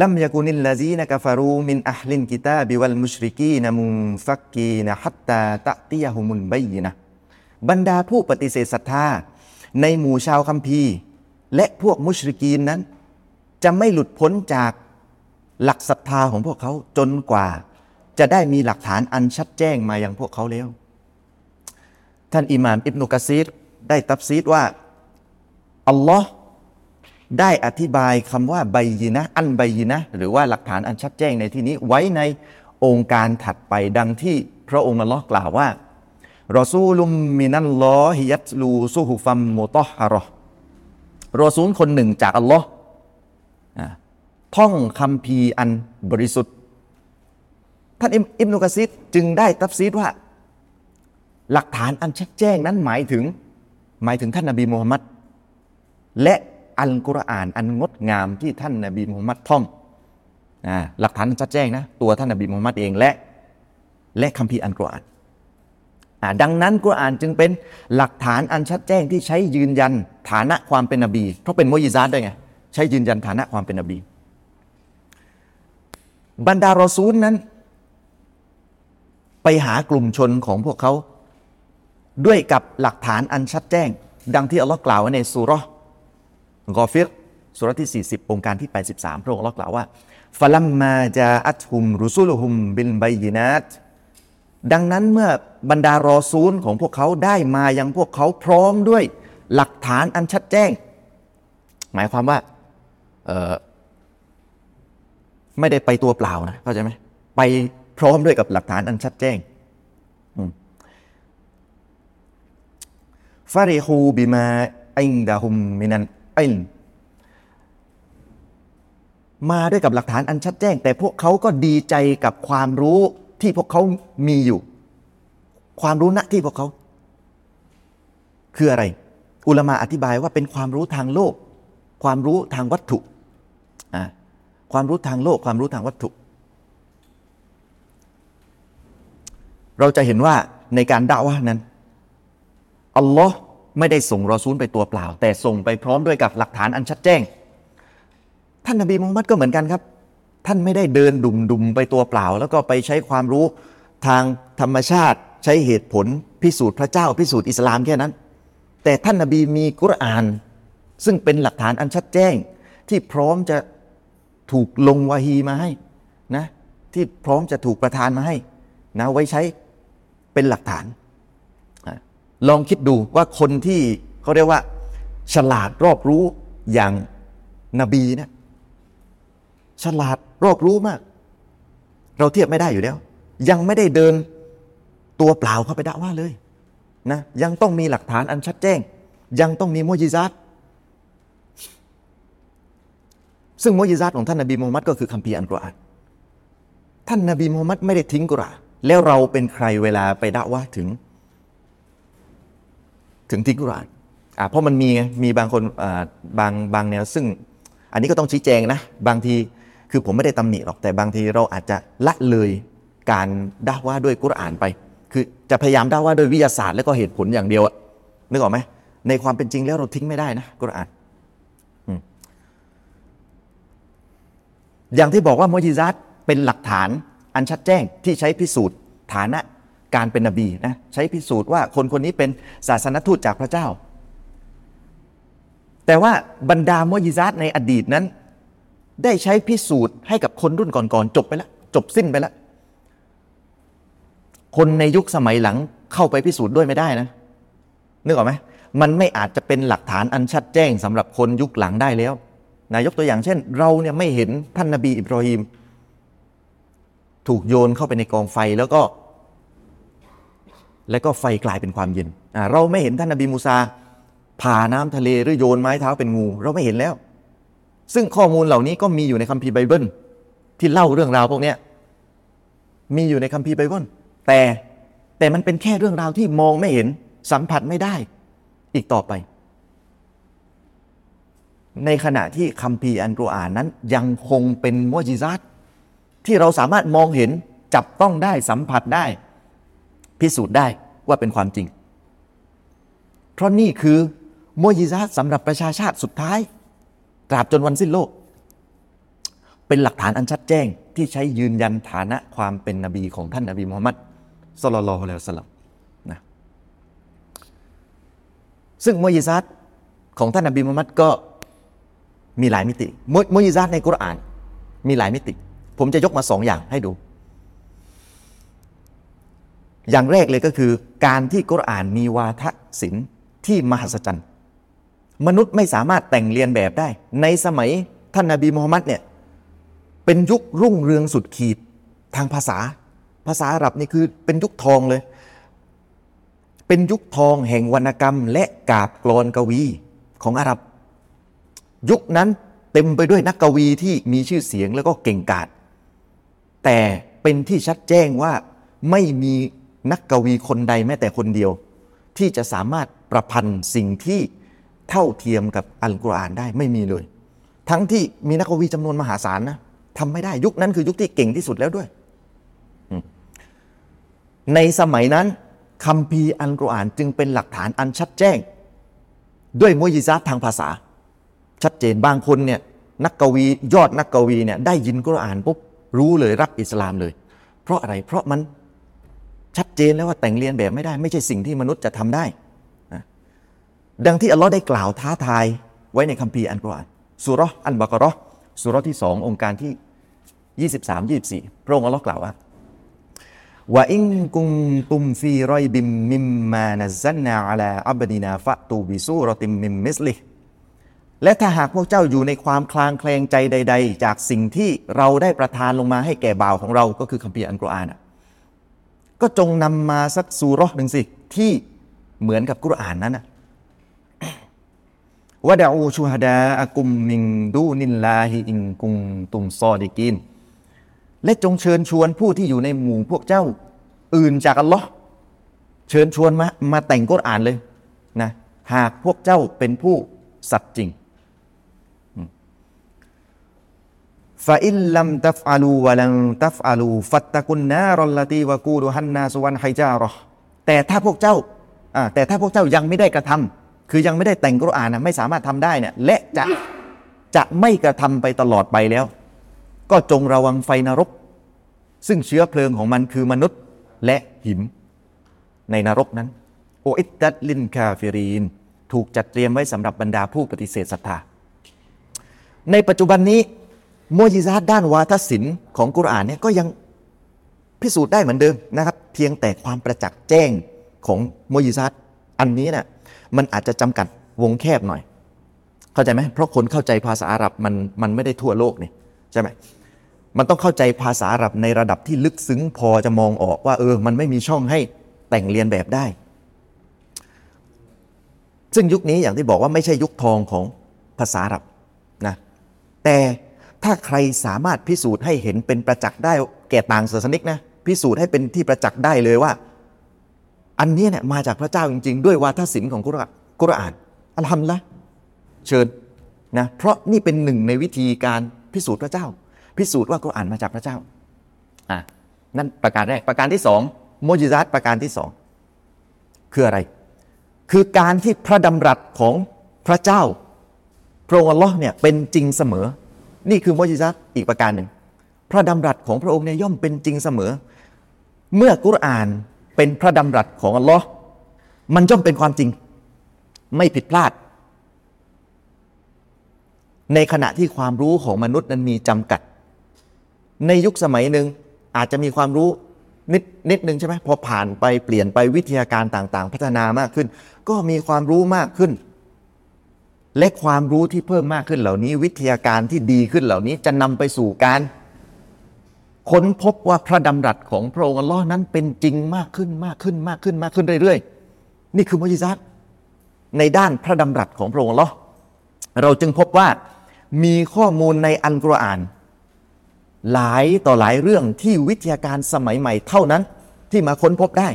ลัมยากุนิลลาซีนกฟารูมินอัลลินกิตาบิวัลมุชริกีนมุฟักกีนฮัตตาตะติยาฮุมุนบยนะบรรดาผู้ปฏิเสธศรัทธา ในหมู่ชาวคัมภีร์ และพวกมุชริกีนนั้น จะไม่หลุดพ้นจากหลักศรัทธาของพวกเขาจนกว่า จะได้มีหลักฐานอันชัดแจ้งมาอยังพวกเขาแล้ว ท่านอิหม่ามอิบนุกะซีรได้ตับซีดว่าอัลลอฮ์ได้อธิบายคำว่าใบยีนะอันใบยีนะหรือว่าหลักฐานอันชัดแจ้งในที่นี้ไว้ในโองการถัดไปดังที่พระองค์อัลลอฮ์กล่าวว่าرسول من الله يتلو صحفا مطهرة รอซูลคนหนึ่งจากอัลลอฮ์ท่องคัมภีร์อันบริสุทธิ์ ท่านอิบนุกะซีรจึงได้ตัฟซีรว่า หลักฐานอันชัดแจ้งนั้นหมายถึง หมายถึงท่านนบีมูฮัมมัดและอัลกุรอานอันงดงามที่ท่านนบีมุฮัมมัดท่องหลักฐานชัดแจ้งนะตัวท่านนบีมุฮัมมัดเองและ และคัมภีร์อันกุรอานดังนั้นกุรอานจึงเป็นหลักฐานอันชัดแจ้งที่ใช้ยืนยันฐานะความเป็นนบี เพราะเป็นโมยิซาดด้วยไงใช้ยืนยันฐานะความเป็นนบี บรรดารอซูลนั้น ไปหากลุ่มชนของพวกเขา ด้วยกับหลักฐานอันชัดแจ้ง ดังที่อัลลอฮ์กล่าวไว้ในสุรกอฟิรสุรที่ 40 องค์การที่ 83 พระองค์กล่าวว่าฟลัมมาจาอัตฮุมรุซุลฮุมบิลไบยินัตดังนั้นเมื่อบรรดารอซูลของพวกเขาได้มายังพวกเขาพร้อมด้วยหลักฐานอันชัดแจ้ง หมายความว่าไม่ได้ไปตัวเปล่านะเข้าใจไหมไปพร้อมด้วยกับหลักฐานอันชัดแจ้ง ฟาริฮูบิมาอิงดาฮุมมินันอิลมาด้วยกับหลักฐานอันชัดแจ้ง แต่พวกเขาก็ดีใจกับความรู้ที่พวกเขามีอยู่ ความรู้ณที่พวกเขา คืออะไร อุลมะอธิบายว่าเป็นความรู้ทางโลก ความรู้ทางวัตถุความรู้ทางโลก ความรู้ทางวัตถุ เราจะเห็นว่าในการด่าว่านั้น อัลลอฮ์ไม่ได้ส่งรอซูลไปตัวเปล่า แต่ส่งไปพร้อมด้วยกับหลักฐานอันชัดแจ้ง ท่านนบีมุฮัมมัดก็เหมือนกันครับ ท่านไม่ได้เดินดุมดุมไปตัวเปล่า แล้วก็ไปใช้ความรู้ทางธรรมชาติใช้เหตุผลพิสูจน์พระเจ้า พิสูจน์อิสลามแค่นั้น แต่ท่านนบีมีกุรอาน ซึ่งเป็นหลักฐานอันชัดแจ้ง ที่พร้อมจะถูกลงวาฮีมาให้นะที่พร้อมจะถูกประทานมาให้นะไว้ใช้เป็นหลักฐาน ลองคิดดูว่าคนที่เขาเรียกว่า ฉลาดรอบรู้อย่างนบีเนะฉลาดรอบรู้มาก เราเทียบไม่ได้อยู่แล้ว ยังไม่ได้เดินตัวเปล่าเข้าไปด่าว่าเลยนะยังต้องมีหลักฐานอันชัดแจ้ง ยังต้องมีมุจิซัตซึ่งมุจิซัตของท่านนบีมูฮัมมัดก็คือคัมภีร์อันกุรอานท่านนบีมูฮัมมัดไม่ได้ทิ้งกุรอานแล้วเราเป็นใครเวลาไปด่าว่าถึง ถึงทิ้งกุรอานอ่าเพราะมันมีมีบางคนอ่าบางบางแนวซึ่ง อันนี้ก็ต้องชี้แจงนะ บางทีคือผมไม่ได้ตำหนิหรอกแต่บางทีเราอาจจะละเลยการด่าว่าด้วยกุรอานไป คือจะพยายามด่าว่าด้วยวิทยาศาสตร์แล้วก็เหตุผลอย่างเดียวนึกออกไหมในความเป็นจริงแล้วเราทิ้งไม่ได้นะกุรอานอย่างที่บอกว่ามุจิซัตเป็นหลักฐานอันชัดแจ้งที่ใช้พิสูจน์ฐานะ การเป็นนบีนะใช้พิสูจน์ว่าคนคนนี้เป็นศาสนทูตจากพระเจ้า แต่ว่าบรรดามุจิซัตในอดีตนั้น ได้ใช้พิสูจน์ให้กับคนรุ่นก่อนๆจบไปแล้วจบสิ้นไปแล้วคนในยุคสมัยหลังเข้าไปพิสูจน์ด้วยไม่ได้นะนึกออกไหมมันไม่อาจจะเป็นหลักฐานอันชัดแจ้งสำหรับคนยุคหลังได้แล้วนายกตัวอย่างเช่น เราเนี่ยไม่เห็นท่านนบีอิบราฮิมถูกโยนเข้าไปในกองไฟแล้วก็ แล้วก็ไฟกลายเป็นความเย็น เราไม่เห็นท่านนบีมูซาผ่าน้ำทะเลหรือโยนไม้เท้าเป็นงู เราไม่เห็นแล้ว ซึ่งข้อมูลเหล่านี้ก็มีอยู่ในคัมภีร์ไบเบิลที่เล่าเรื่องราวพวกนี้มีอยู่ในคัมภีร์ไบเบิลแต่แต่มันเป็นแค่เรื่องราวที่มองไม่เห็นสัมผัสไม่ได้อีกต่อไป ในขณะที่คัมภีร์อันกุรอานนั้น ยังคงเป็นมุจิซัตที่เราสามารถมองเห็นจับต้องได้สัมผัสได้ พิสูจน์ได้ ว่าเป็นความจริง เพราะนี่คือมุจิซัตสำหรับประชาชาติสุดท้าย ตราบจนวันสิ้นโลก เป็นหลักฐานอันชัดแจ้งที่ใช้ยืนยันฐานะความเป็นนบีของท่านนบีมุฮัมมัดสุลลัลลอฮุอะลัยฮิสลัมนะซึ่งมุจิซัตของท่านนบีมุฮัมมัดก็มีหลายมิติมุมุจิซัตในกุรอานมีหลายมิติ ผมจะยกมาสองอย่างให้ดู อย่างแรกเลยก็คือ การที่กุรอานมีวาทศิลป์ที่มหัศจรรย์มนุษย์ไม่สามารถแต่งเรียนแบบได้ ในสมัยท่านนาบีมูฮัมมัดเนี่ยเป็นยุครุ่งเรืองสุดขีดทางภาษา ภาษาอาหรับนี่คือเป็นยุคทองเลย เป็นยุคทองแห่งวรรณกรรม และกาบกลอนกวีของอาหรับ ยุคนั้นเต็มไปด้วยนักกวีที่มีชื่อเสียงแล้วก็เก่งกาจแต่เป็นที่ชัดแจ้งว่าไม่มี นักกวีคนใดแม้แต่คนเดียว ที่จะสามารถประพันธ์สิ่งที่เท่าเทียมกับอัลกุรอานได้ไม่มีเลย ทั้งที่มีนักกวีจำนวนมหาศาลนะทำไม่ได้ยุคนั้นคือยุคที่เก่งที่สุดแล้วด้วย ในสมัยนั้นคำพีอัลกุรอานจึงเป็นหลักฐานอันชัดแจ้ง ด้วยมุยิซัตทางภาษา ชัดเจนบางคนเนี่ยนักกวียอดนักกวีเนี่ยได้ยินกุรอานปุ๊บรู้เลยรักอิสลามเลย เพราะอะไรเพราะมัน ชัดเจนแล้วว่าแต่งเลียนแบบไม่ได้ ไม่ใช่สิ่งที่มนุษย์จะทำได้ ดังที่อัลลอฮ์ได้กล่าวท้าทายไว้ในคัมภีร์อัลกุรอานซูเราะฮ์อัลบะเกาะเราะฮ์ซูเราะฮ์ที่สองโองการที่ 23 24 พระองค์อัลลอฮ์กล่าวว่า وإن كنتم في ريب مما نزلنا على عبدنا فأتوا بسورة من مثلهและถ้าหากพวกเจ้าอยู่ในความคลางแคลงใจใด ๆ จากสิ่งที่เราได้ประทานลงมาให้แก่บ่าวของเราก็คือคัมภีร์อันกุรอาน ก็จงนำมาสักสูรอหนึ่งสิ ที่เหมือนกับกุรอานนั้นนะวะดะอูชูฮดาอากุมมิงดูนินลาฮิอิงกุงตุมซอดิกิน และจงเชิญชวนผู้ที่อยู่ในหมู่พวกเจ้า อื่นจากอัลลอฮ์เชิญชวนมามาแต่งกุรอานเลยนะหากพวกเจ้าเป็นผู้สัตย์จริง ฟาอิลลัมตัฟอาลูวะลังตัฟอาลูฟัตตะกุนนารลลตีวะกูดุฮันนาสุวันไฮจารอแต่ถ้าพวกเจ้าแต่ถ้าพวกเจ้ายังไม่ได้กระทำคือยังไม่ได้แต่งกุรอานนะไม่สามารถทำได้เนี่ยและจะจะไม่กระทำไปตลอดไปแล้ว ก็จงระวังไฟนรก ซึ่งเชื้อเพลิงของมันคือมนุษย์และหินในนรกนั้น أعدت للكافرين ถูกจัดเตรียมไว้สำหรับบรรดาผู้ปฏิเสธศรัทธา ในปัจจุบันนี้ มุอ์ญิซาตด้านวาทศิลป์ของกุรอานเนี่ยก็ยังพิสูจน์ได้เหมือนเดิมนะครับ เพียงแต่ความประจักษ์แจ้งของมุอ์ญิซาตอันนี้น่ะมันอาจจะจำกัดวงแคบหน่อย เข้าใจไหมเพราะคนเข้าใจภาษาอาหรับมันมันไม่ได้ทั่วโลกนี่ใช่ไหมมันต้องเข้าใจภาษาอาหรับในระดับที่ลึกซึ้งพอจะมองออกว่า เออ มันไม่มีช่องให้แต่งเรียนแบบได้ ซึ่งยุคนี้อย่างที่บอกว่าไม่ใช่ยุคทองของภาษาอาหรับนะแต่ ถ้าใครสามารถพิสูจน์ให้เห็นเป็นประจักษ์ได้แก่ต่างศาสนิกนะพิสูจน์ให้เป็นที่ประจักษ์ได้เลยว่า อันนี้เนี่ยมาจากพระเจ้าจริง ๆ ด้วยวาทศิลป์ของกุรอานกุรอานอัลฮัมละเชิญนะเพราะนี่เป็นหนึ่งในวิธีการพิสูจน์พระเจ้า พิสูจน์ว่ากุรอานมาจากพระเจ้าอะนั่นประการแรกประการที่สองโมจิซัตประการที่สองคืออะไร คือการที่พระดำรัสของพระเจ้าพระองค์ลอเนี่ยเป็นจริงเสมอ นี่คือโมจิซัตอีกประการหนึ่ง พระดำรัสของพระองค์เนี่ยย่อมเป็นจริงเสมอ เมื่อกุรอานเป็นพระดำรัสของอัลลอฮ์มันย่อมเป็นความจริง ไม่ผิดพลาด ในขณะที่ความรู้ของมนุษย์นั้นมีจำกัด ในยุคสมัยหนึ่งอาจจะมีความรู้นิดนิดนึงใช่ไหมพอผ่านไปเปลี่ยนไปวิทยาการต่างๆ พัฒนามากขึ้น ก็มีความรู้มากขึ้น และความรู้ที่เพิ่มมากขึ้นเหล่านี้ วิทยาการที่ดีขึ้นเหล่านี้จะนำไปสู่การ ค้นพบว่าพระดำรัสของพระองค์ลลอนั้นเป็นจริงมากขึ้นมากขึ้นมากขึ้นมากขึ้นเรื่อยๆ นี่คือมุจิซัตในด้านพระดำรัสของพระองค์ลลอเราจึงพบว่ามีข้อมูลในอัลกุรอาน หลายต่อหลายเรื่องที่วิทยาการสมัยใหม่เท่านั้นที่มาค้นพบได้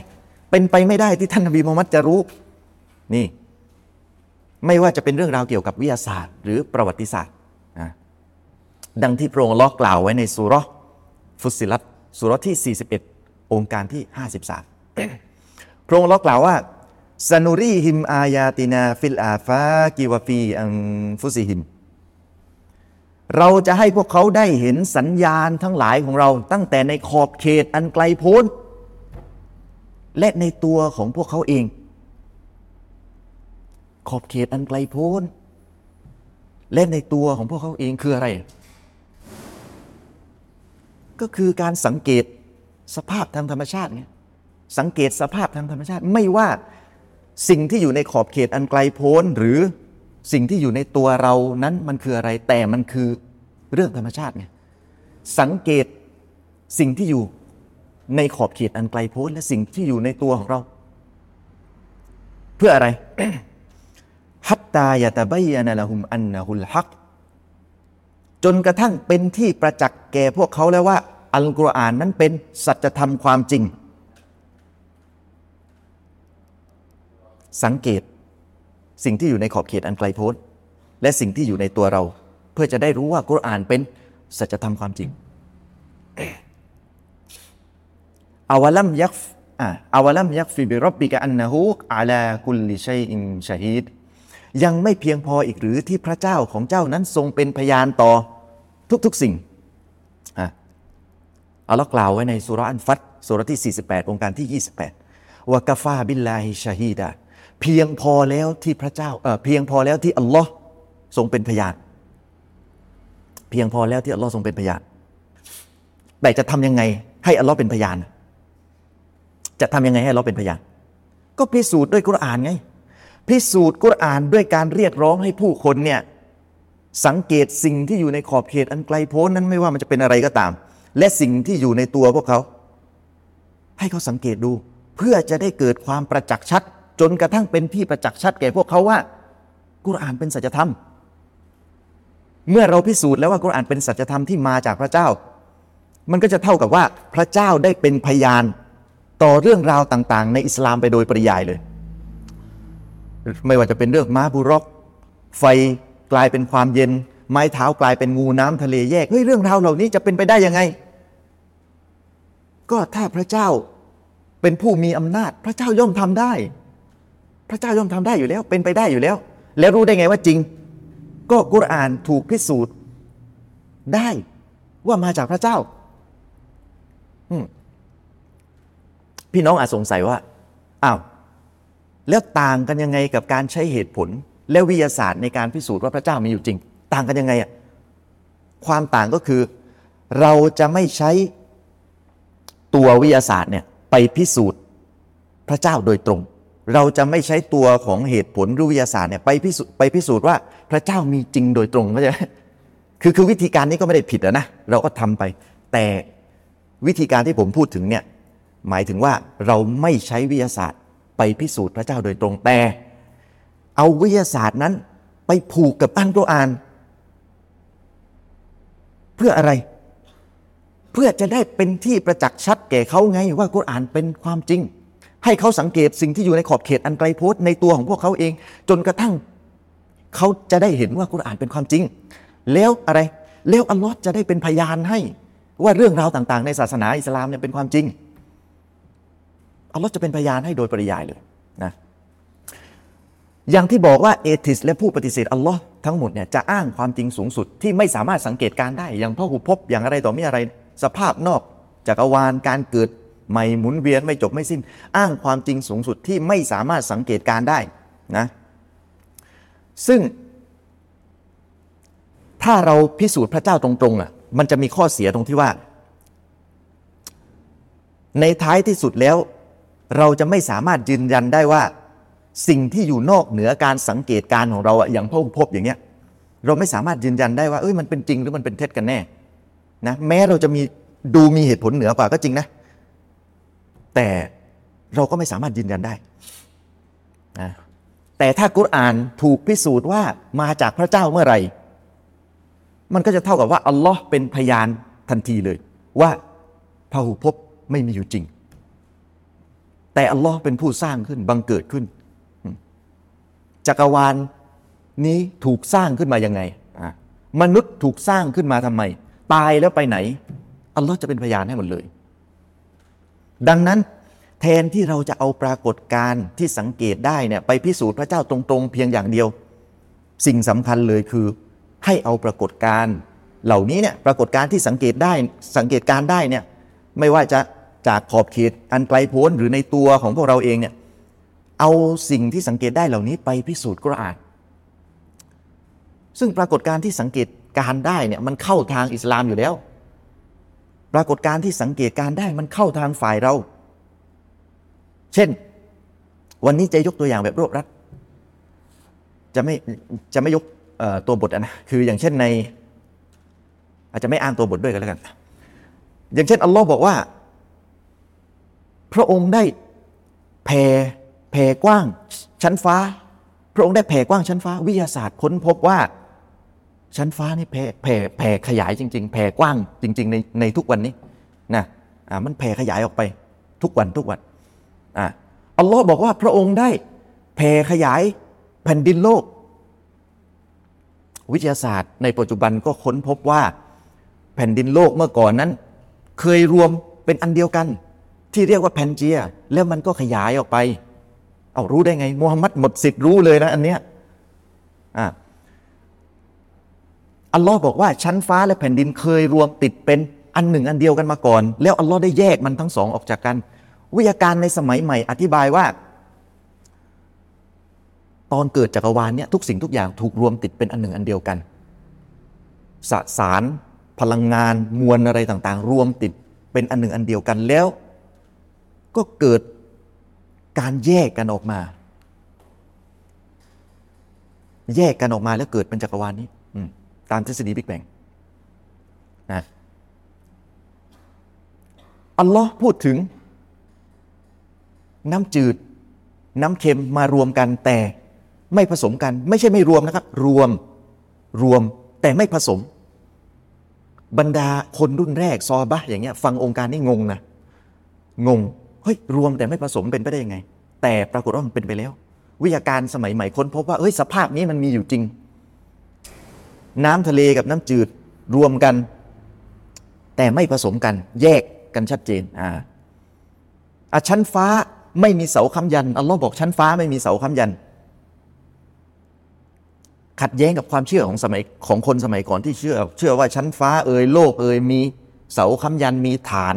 เป็นไปไม่ได้ที่ท่านนบีมูฮัมมัดจะรู้นี่ ไม่ว่าจะเป็นเรื่องราวเกี่ยวกับวิทยาศาสตร์ หรือประวัติศาสตร์ ดังที่พระองค์อัลลอฮ์กล่าวไว้ในซูเราะฮ์ฟุศศิลัตซูเราะฮ์ที่ 41 โองการที่ 53 พระองค์ลลอฮ์กล่าวว่าซานุรีฮิม อายาตินา ฟิลอาฟากิวฟีอันฟุซิฮิม เราจะให้พวกเขาได้เห็นสัญญาณทั้งหลายของเราตั้งแต่ในขอบเขตอันไกลโพ้น และในตัวของพวกเขาเอง ขอบเขตอันไกลโพ้น และในตัวของพวกเขาเองคืออะไร ก็คือการสังเกตสภาพทางธรรมชาติไงสังเกตสภาพทางธรรมชาติ ไม่ว่าสิ่งที่อยู่ในขอบเขตอันไกลโพ้น หรือสิ่งที่อยู่ในตัวเรานั้นมันคืออะไร แต่มันคือเรื่องธรรมชาติไงสังเกตสิ่งที่อยู่ในขอบเขตอันไกลโพ้น และสิ่งที่อยู่ในตัวของเรา เพื่ออะไร ฮัตตายะตะบัยนะละหุมอันนะฮุลฮักจนกระทั่งเป็นที่ประจักษ์แก่พวกเขาแล้วว่า อัลกุรอานนั้นเป็นสัจธรรมความจริง สังเกตสิ่งที่อยู่ในขอบเขตอันไกลโพ้นและสิ่งที่อยู่ในตัวเรา เพื่อจะได้รู้ว่ากุรอานเป็นสัจธรรมความจริงأولم يكف อ่า أولم يكف بربك أنه على كل شيء شهيد ยังไม่เพียงพออีกหรือที่พระเจ้าของเจ้านั้นทรงเป็นพยานต่อทุกๆสิ่งอะอัลลอฮ์กล่าวไว้ในซูเราะฮ์อัลฟัตฮ์ซูเราะฮ์ที่ 48 โองการที่ 28 ว่า كفى بالله شهيدا เพียงพอแล้วที่พระเจ้าเออเพียงพอแล้วที่อัลลอฮ์ทรงเป็นพยาน เพียงพอแล้วที่อัลลอฮ์ทรงเป็นพยาน แต่จะทำยังไงให้อัลลอฮ์เป็นพยาน จะทำยังไงให้อัลลอฮ์เป็นพยาน ก็พิสูจน์ด้วยกุรอานไง พิสูจน์กุรอานด้วยการเรียกร้องให้ผู้คนเนี่ยสังเกตสิ่งที่อยู่ในขอบเขตอันไกลโพ้นนั้นไม่ว่ามันจะเป็นอะไรก็ตาม และสิ่งที่อยู่ในตัวพวกเขา ให้เขาสังเกตดู เพื่อจะได้เกิดความประจักษ์ชัด จนกระทั่งเป็นที่ประจักษ์ชัดแก่พวกเขาว่า กุรอานเป็นสัจธรรม เมื่อเราพิสูจน์แล้วว่ากุรอานเป็นสัจธรรมที่มาจากพระเจ้า มันก็จะเท่ากับว่าพระเจ้าได้เป็นพยาน ต่อเรื่องราวต่าง ๆ ในอิสลามไปโดยปริยายเลย ไม่ว่าจะเป็นเรื่องม้าบุรอก ไฟกลายเป็นความเย็น ไม้เท้ากลายเป็นงูน้ำทะเลแยกเฮ้ยเรื่องราวเหล่านี้จะเป็นไปได้ยังไง ก็ถ้าพระเจ้าเป็นผู้มีอำนาจ พระเจ้าย่อมทำได้ พระเจ้าย่อมทำได้อยู่แล้ว เป็นไปได้อยู่แล้ว แล้วรู้ได้ไงว่าจริง ก็กุรอานถูกพิสูจน์ได้ว่ามาจากพระเจ้าพี่น้องอาจสงสัยว่าอ้าว แล้วต่างกันยังไงกับการใช้เหตุผล และวิทยาศาสตร์ในการพิสูจน์ว่าพระเจ้ามีอยู่จริง ต่างกันยังไงอะความต่างก็คือ เราจะไม่ใช้ตัววิทยาศาสตร์เนี่ยไปพิสูจน์พระเจ้าโดยตรง เราจะไม่ใช้ตัวของเหตุผลหรือวิทยาศาสตร์เนี่ยไปพิสูจน์ไปพิสูจน์ว่าพระเจ้ามีจริงโดยตรงเข้าใจไหมคือคือวิธีการนี้ก็ไม่ได้ผิดนะเราก็ทำไป แต่วิธีการที่ผมพูดถึงเนี่ยหมายถึงว่าเราไม่ใช้วิทยาศาสตร์ พิสูจน์พระเจ้าโดยตรงแต่ เอาวิทยาศาสตร์นั้นไปผูกกับอันกุรอาน เพื่ออะไร เพื่อจะได้เป็นที่ประจักษ์ชัดแก่เขาไงว่ากุรอานเป็นความจริง ให้เขาสังเกตสิ่งที่อยู่ในขอบเขตอันไกลโพ้นในตัวของพวกเขาเอง จนกระทั่งเขาจะได้เห็นว่ากุรอานเป็นความจริง แล้วอะไรแล้วอัลลอฮ์จะได้เป็นพยานให้ว่าเรื่องราวต่าง ๆ ในศาสนาอิสลามเนี่ยเป็นความจริง อัลลอฮ์จะเป็นพยานให้โดยปริยายเลยนะอย่างที่บอกว่าเอติสและผู้ปฏิเสธอัลลอฮ์ทั้งหมดเนี่ยจะอ้างความจริงสูงสุดที่ไม่สามารถสังเกตการได้ อย่างพ่อหูพบอย่างอะไรต่อมีอะไรสภาพนอกจักรวาลการเกิดใหม่หมุนเวียนไม่จบไม่สิ้น อ้างความจริงสูงสุดที่ไม่สามารถสังเกตการได้นะซึ่ง ถ้าเราพิสูจน์พระเจ้าตรงๆอะมันจะมีข้อเสียตรงที่ว่า ในท้ายที่สุดแล้ว เราจะไม่สามารถยืนยันได้ว่า สิ่งที่อยู่นอกเหนือการสังเกตการของเราอะอย่างพบพบอย่างเงี้ยเราไม่สามารถยืนยันได้ว่าเอ้ยมันเป็นจริงหรือมันเป็นเท็จกันแน่นะแม้เราจะมีดูมีเหตุผลเหนือกว่าก็จริงนะ แต่เราก็ไม่สามารถยืนยันได้นะแต่ถ้ากุรอานถูกพิสูจน์ว่ามาจากพระเจ้าเมื่อไหร่ มันก็จะเท่ากับว่าอัลลอฮ์เป็นพยานทันทีเลย ว่าพระหูพบไม่มีอยู่จริง แต่อัลลอฮ์เป็นผู้สร้างขึ้นบังเกิดขึ้น จักรวาลนี้ถูกสร้างขึ้นมายังไงมนุษย์ถูกสร้างขึ้นมาทำไม ตายแล้วไปไหน อัลลอฮ์จะเป็นพยานให้หมดเลย ดังนั้นแทนที่เราจะเอาปรากฏการณ์ที่สังเกตได้เนี่ยไปพิสูจน์พระเจ้าตรงๆ เพียงอย่างเดียว สิ่งสำคัญเลยคือ ให้เอาปรากฏการณ์เหล่านี้เนี่ยปรากฏการณ์ที่สังเกตได้สังเกตการได้เนี่ยไม่ว่าจะ จากขอบเขตอันไกลโพ้นหรือในตัวของพวกเราเองเนี่ยเอาสิ่งที่สังเกตได้เหล่านี้ไปพิสูจน์กุรอาน ซึ่งปรากฏการที่สังเกตการได้เนี่ยมันเข้าทางอิสลามอยู่แล้ว ปรากฏการที่สังเกตการได้มันเข้าทางฝ่ายเรา เช่น วันนี้จะยกตัวอย่างแบบรวบรัดจะไม่จะไม่ยกตัวบทนะคืออย่างเช่นใน อาจจะไม่อ้างตัวบทด้วยกันแล้วกัน อย่างเช่นอัลลอฮ์บอกว่า พระองค์ได้แผ่แผ่กว้างชั้นฟ้า พระองค์ได้แผ่กว้างชั้นฟ้า วิทยาศาสตร์ค้นพบว่า ชั้นฟ้านี่แผ่แผ่แผ่ขยายจริง ๆ แผ่กว้างจริง ๆ ในในทุกวันนี้นะอ่ามันแผ่ขยายออกไปทุกวันทุกวันอ่าอัลลอฮ์บอกว่าพระองค์ได้แผ่ขยายแผ่นดินโลก วิทยาศาสตร์ในปัจจุบันก็ค้นพบว่า แผ่นดินโลกเมื่อก่อนนั้น เคยรวมเป็นอันเดียวกัน ที่เรียกว่าแพนเจีย แล้วมันก็ขยายออกไป เอารู้ได้ไงมูฮัมหมัดหมดสิทธิ์รู้เลยนะอันเนี้ยอ่าอัลลอฮ์บอกว่าชั้นฟ้าและแผ่นดินเคยรวมติดเป็นอันหนึ่งอันเดียวกันมาก่อน แล้วอัลลอฮ์ได้แยกมันทั้งสองออกจากกัน วิทยาการในสมัยใหม่ อธิบายว่า ตอนเกิดจักรวาลเนี่ยทุกสิ่งทุกอย่างถูกรวมติดเป็นอันหนึ่งอันเดียวกันสสารพลังงานมวลอะไรต่างๆ รวมติดเป็นอันหนึ่งอันเดียวกันแล้ว ก็เกิดการแยกกันออกมา แยกกันออกมาแล้วเกิดเป็นจักรวาลนี้ตามทฤษฎีบิ๊กแบงนะอัลลอฮ์พูดถึง น้ำจืด น้ำเค็มมารวมกันแต่ไม่ผสมกัน ไม่ใช่ไม่รวมนะครับ รวมรวมแต่ไม่ผสม บรรดาคนรุ่นแรก ซอบะอย่างเงี้ย ฟังองค์การนี่งงนะ งง ฮ้ยรวมแต่ไม่ผสมเป็นไปได้ยังไง แต่ปรากฏว่ามันเป็นไปแล้ว วิทยาการสมัยใหม่ค้นพบว่าเฮ้ยสภาพนี้มันมีอยู่จริง น้ำทะเลกับน้ำจืดรวมกัน แต่ไม่ผสมกัน แยกกันชัดเจนอ่าอะชั้นฟ้าไม่มีเสาค้ำยันอัลลอฮ์บอกชั้นฟ้าไม่มีเสาค้ำยัน ขัดแย้งกับความเชื่อของสมัยของคนสมัยก่อนที่เชื่อ เชื่อว่าชั้นฟ้าเอ่ยโลกเอ่ยมีเสาค้ำยันมีฐาน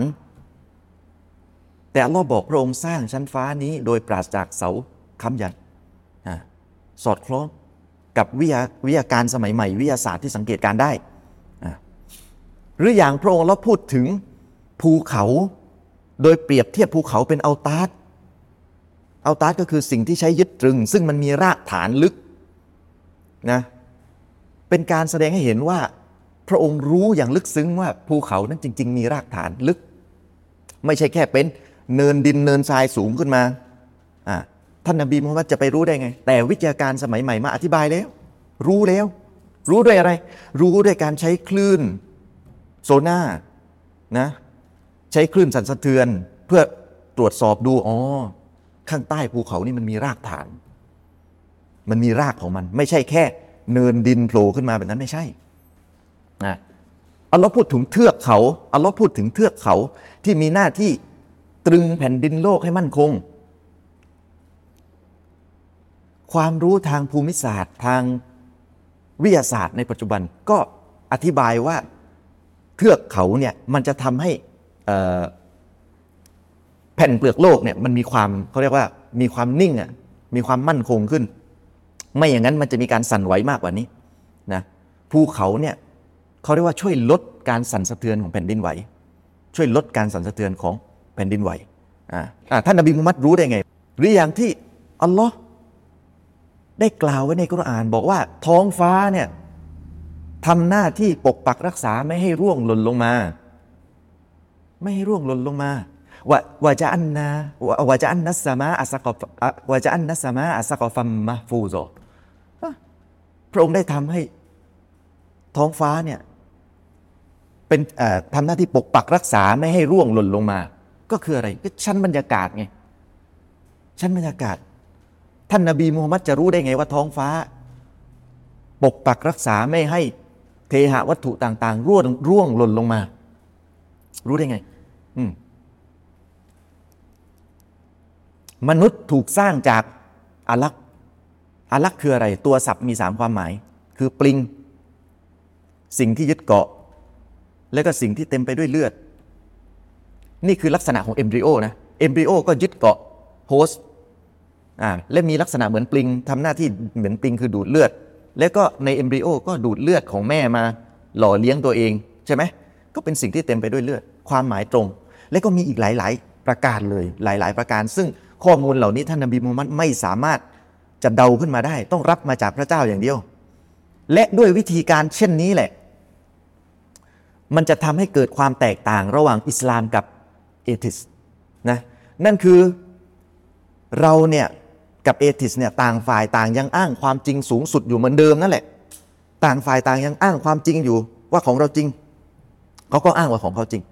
แต่อัลลอฮ์บอกพระองค์สร้างชั้นฟ้านี้โดยปราศจากเสาค้ำยันสอดคล้องกับวิทยาวิทยาการสมัยใหม่ วิทยาศาสตร์ที่สังเกตการณ์ได้ หรืออย่างพระองค์อัลลอฮ์พูดถึงภูเขาโดยเปรียบเทียบภูเขาเป็นเอัลตาร์อัลตาร์ก็คือสิ่งที่ใช้ยึดตรึง ซึ่งมันมีรากฐานลึกนะเป็นการแสดงให้เห็นว่าพระองค์รู้อย่างลึกซึ้งว่าภูเขานั้นจริง ๆ มีรากฐานลึก ไม่ใช่แค่เป็น เนินดินเนินทรายสูงขึ้นมาอ่าท่านนบีมุฮัมมัดจะไปรู้ได้ไง แต่วิทยาการสมัยใหม่มาอธิบายแล้ว รู้แล้ว รู้ด้วยอะไร รู้ด้วยการใช้คลื่นโซน่านะใช้คลื่นสั่นสะเทือน เพื่อตรวจสอบดูอ๋อข้างใต้ภูเขานี่มันมีรากฐาน มันมีรากของมัน ไม่ใช่แค่เนินดินโผล่ขึ้นมาแบบนั้นไม่ใช่นะอัลลอฮ์พูดถึงเทือกเขาอัลลอฮ์พูดถึงเทือกเขาที่มีหน้าที่ ตรึงแผ่นดินโลกให้มั่นคง ความรู้ทางภูมิศาสตร์ทางวิทยาศาสตร์ในปัจจุบันก็อธิบายว่าเทือกเขาเนี่ยมันจะทำให้แผ่นเปลือกโลกเนี่ยมันมีความเขาเรียกว่ามีความนิ่งอะมีความมั่นคงขึ้น ไม่อย่างนั้นมันจะมีการสั่นไหวมากกว่านี้นะภูเขาเนี่ยเขาเรียกว่าช่วยลดการสั่นสะเทือนของแผ่นดินไหว ช่วยลดการสั่นสะเทือนของ ผ่นดินไหวอ่าอ่าท่านนบีมุฮัมมัดรู้ได้ไง หรืออย่างที่อัลลอฮ์ได้กล่าวไว้ในกุรอาน บอกว่าท้องฟ้าเนี่ยทำหน้าที่ปกปักรักษาไม่ให้ร่วงหล่นลงมา ไม่ให้ร่วงหล่นลงมาวะวะจะอันนาวะวะจะอันนัสสมาอัสกอฟอะวะจะอันนัสสมาอัสกอฟัมมะฟูโซพระองค์ได้ทำให้ท้องฟ้าเนี่ยเป็นอ่อทำหน้าที่ปกปักรักษาไม่ให้ร่วงหล่นลงมา ก็คืออะไรก็ชั้นบรรยากาศไงชั้นบรรยากาศ ท่านนบีมูฮัมมัดจะรู้ได้ไงว่าท้องฟ้า ปกปักรักษาไม่ให้เทหะวัตถุต่าง ๆ ร่วงร่วงหล่นลงมา รู้ได้ไง อืมมนุษย์ถูกสร้างจากอาลักษ์อาลักษ์คืออะไร ตัวศัพท์มีสามความหมาย คือปลิง สิ่งที่ยึดเกาะ และก็สิ่งที่เต็มไปด้วยเลือด นี่คือลักษณะของเอมบริโอนะเอมบริโอก็ยึดเกาะโฮสต์อ่าและมีลักษณะเหมือนปลิงทำหน้าที่เหมือนปลิงคือดูดเลือด แล้วก็ในเอมบริโอก็ดูดเลือดของแม่มาหล่อเลี้ยงตัวเองใช่ไหมก็เป็นสิ่งที่เต็มไปด้วยเลือด ความหมายตรง และก็มีอีกหลาย ๆ ประการเลยหลาย ๆ ประการ ซึ่งข้อมูลเหล่านี้ท่านนบีมูฮัมมัดไม่สามารถจะเดาขึ้นมาได้ ต้องรับมาจากพระเจ้าอย่างเดียว และด้วยวิธีการเช่นนี้แหละ มันจะทำให้เกิดความแตกต่างระหว่างอิสลามกับ เอทิสนะนั่นคือเราเนี่ยกับเอทิสเนี่ยต่างฝ่ายต่างยังอ้างความจริงสูงสุดอยู่เหมือนเดิมนั่นแหละ ต่างฝ่ายต่างยังอ้างความจริงอยู่ว่าของเราจริงเขาก็อ้างว่าของเขาจริง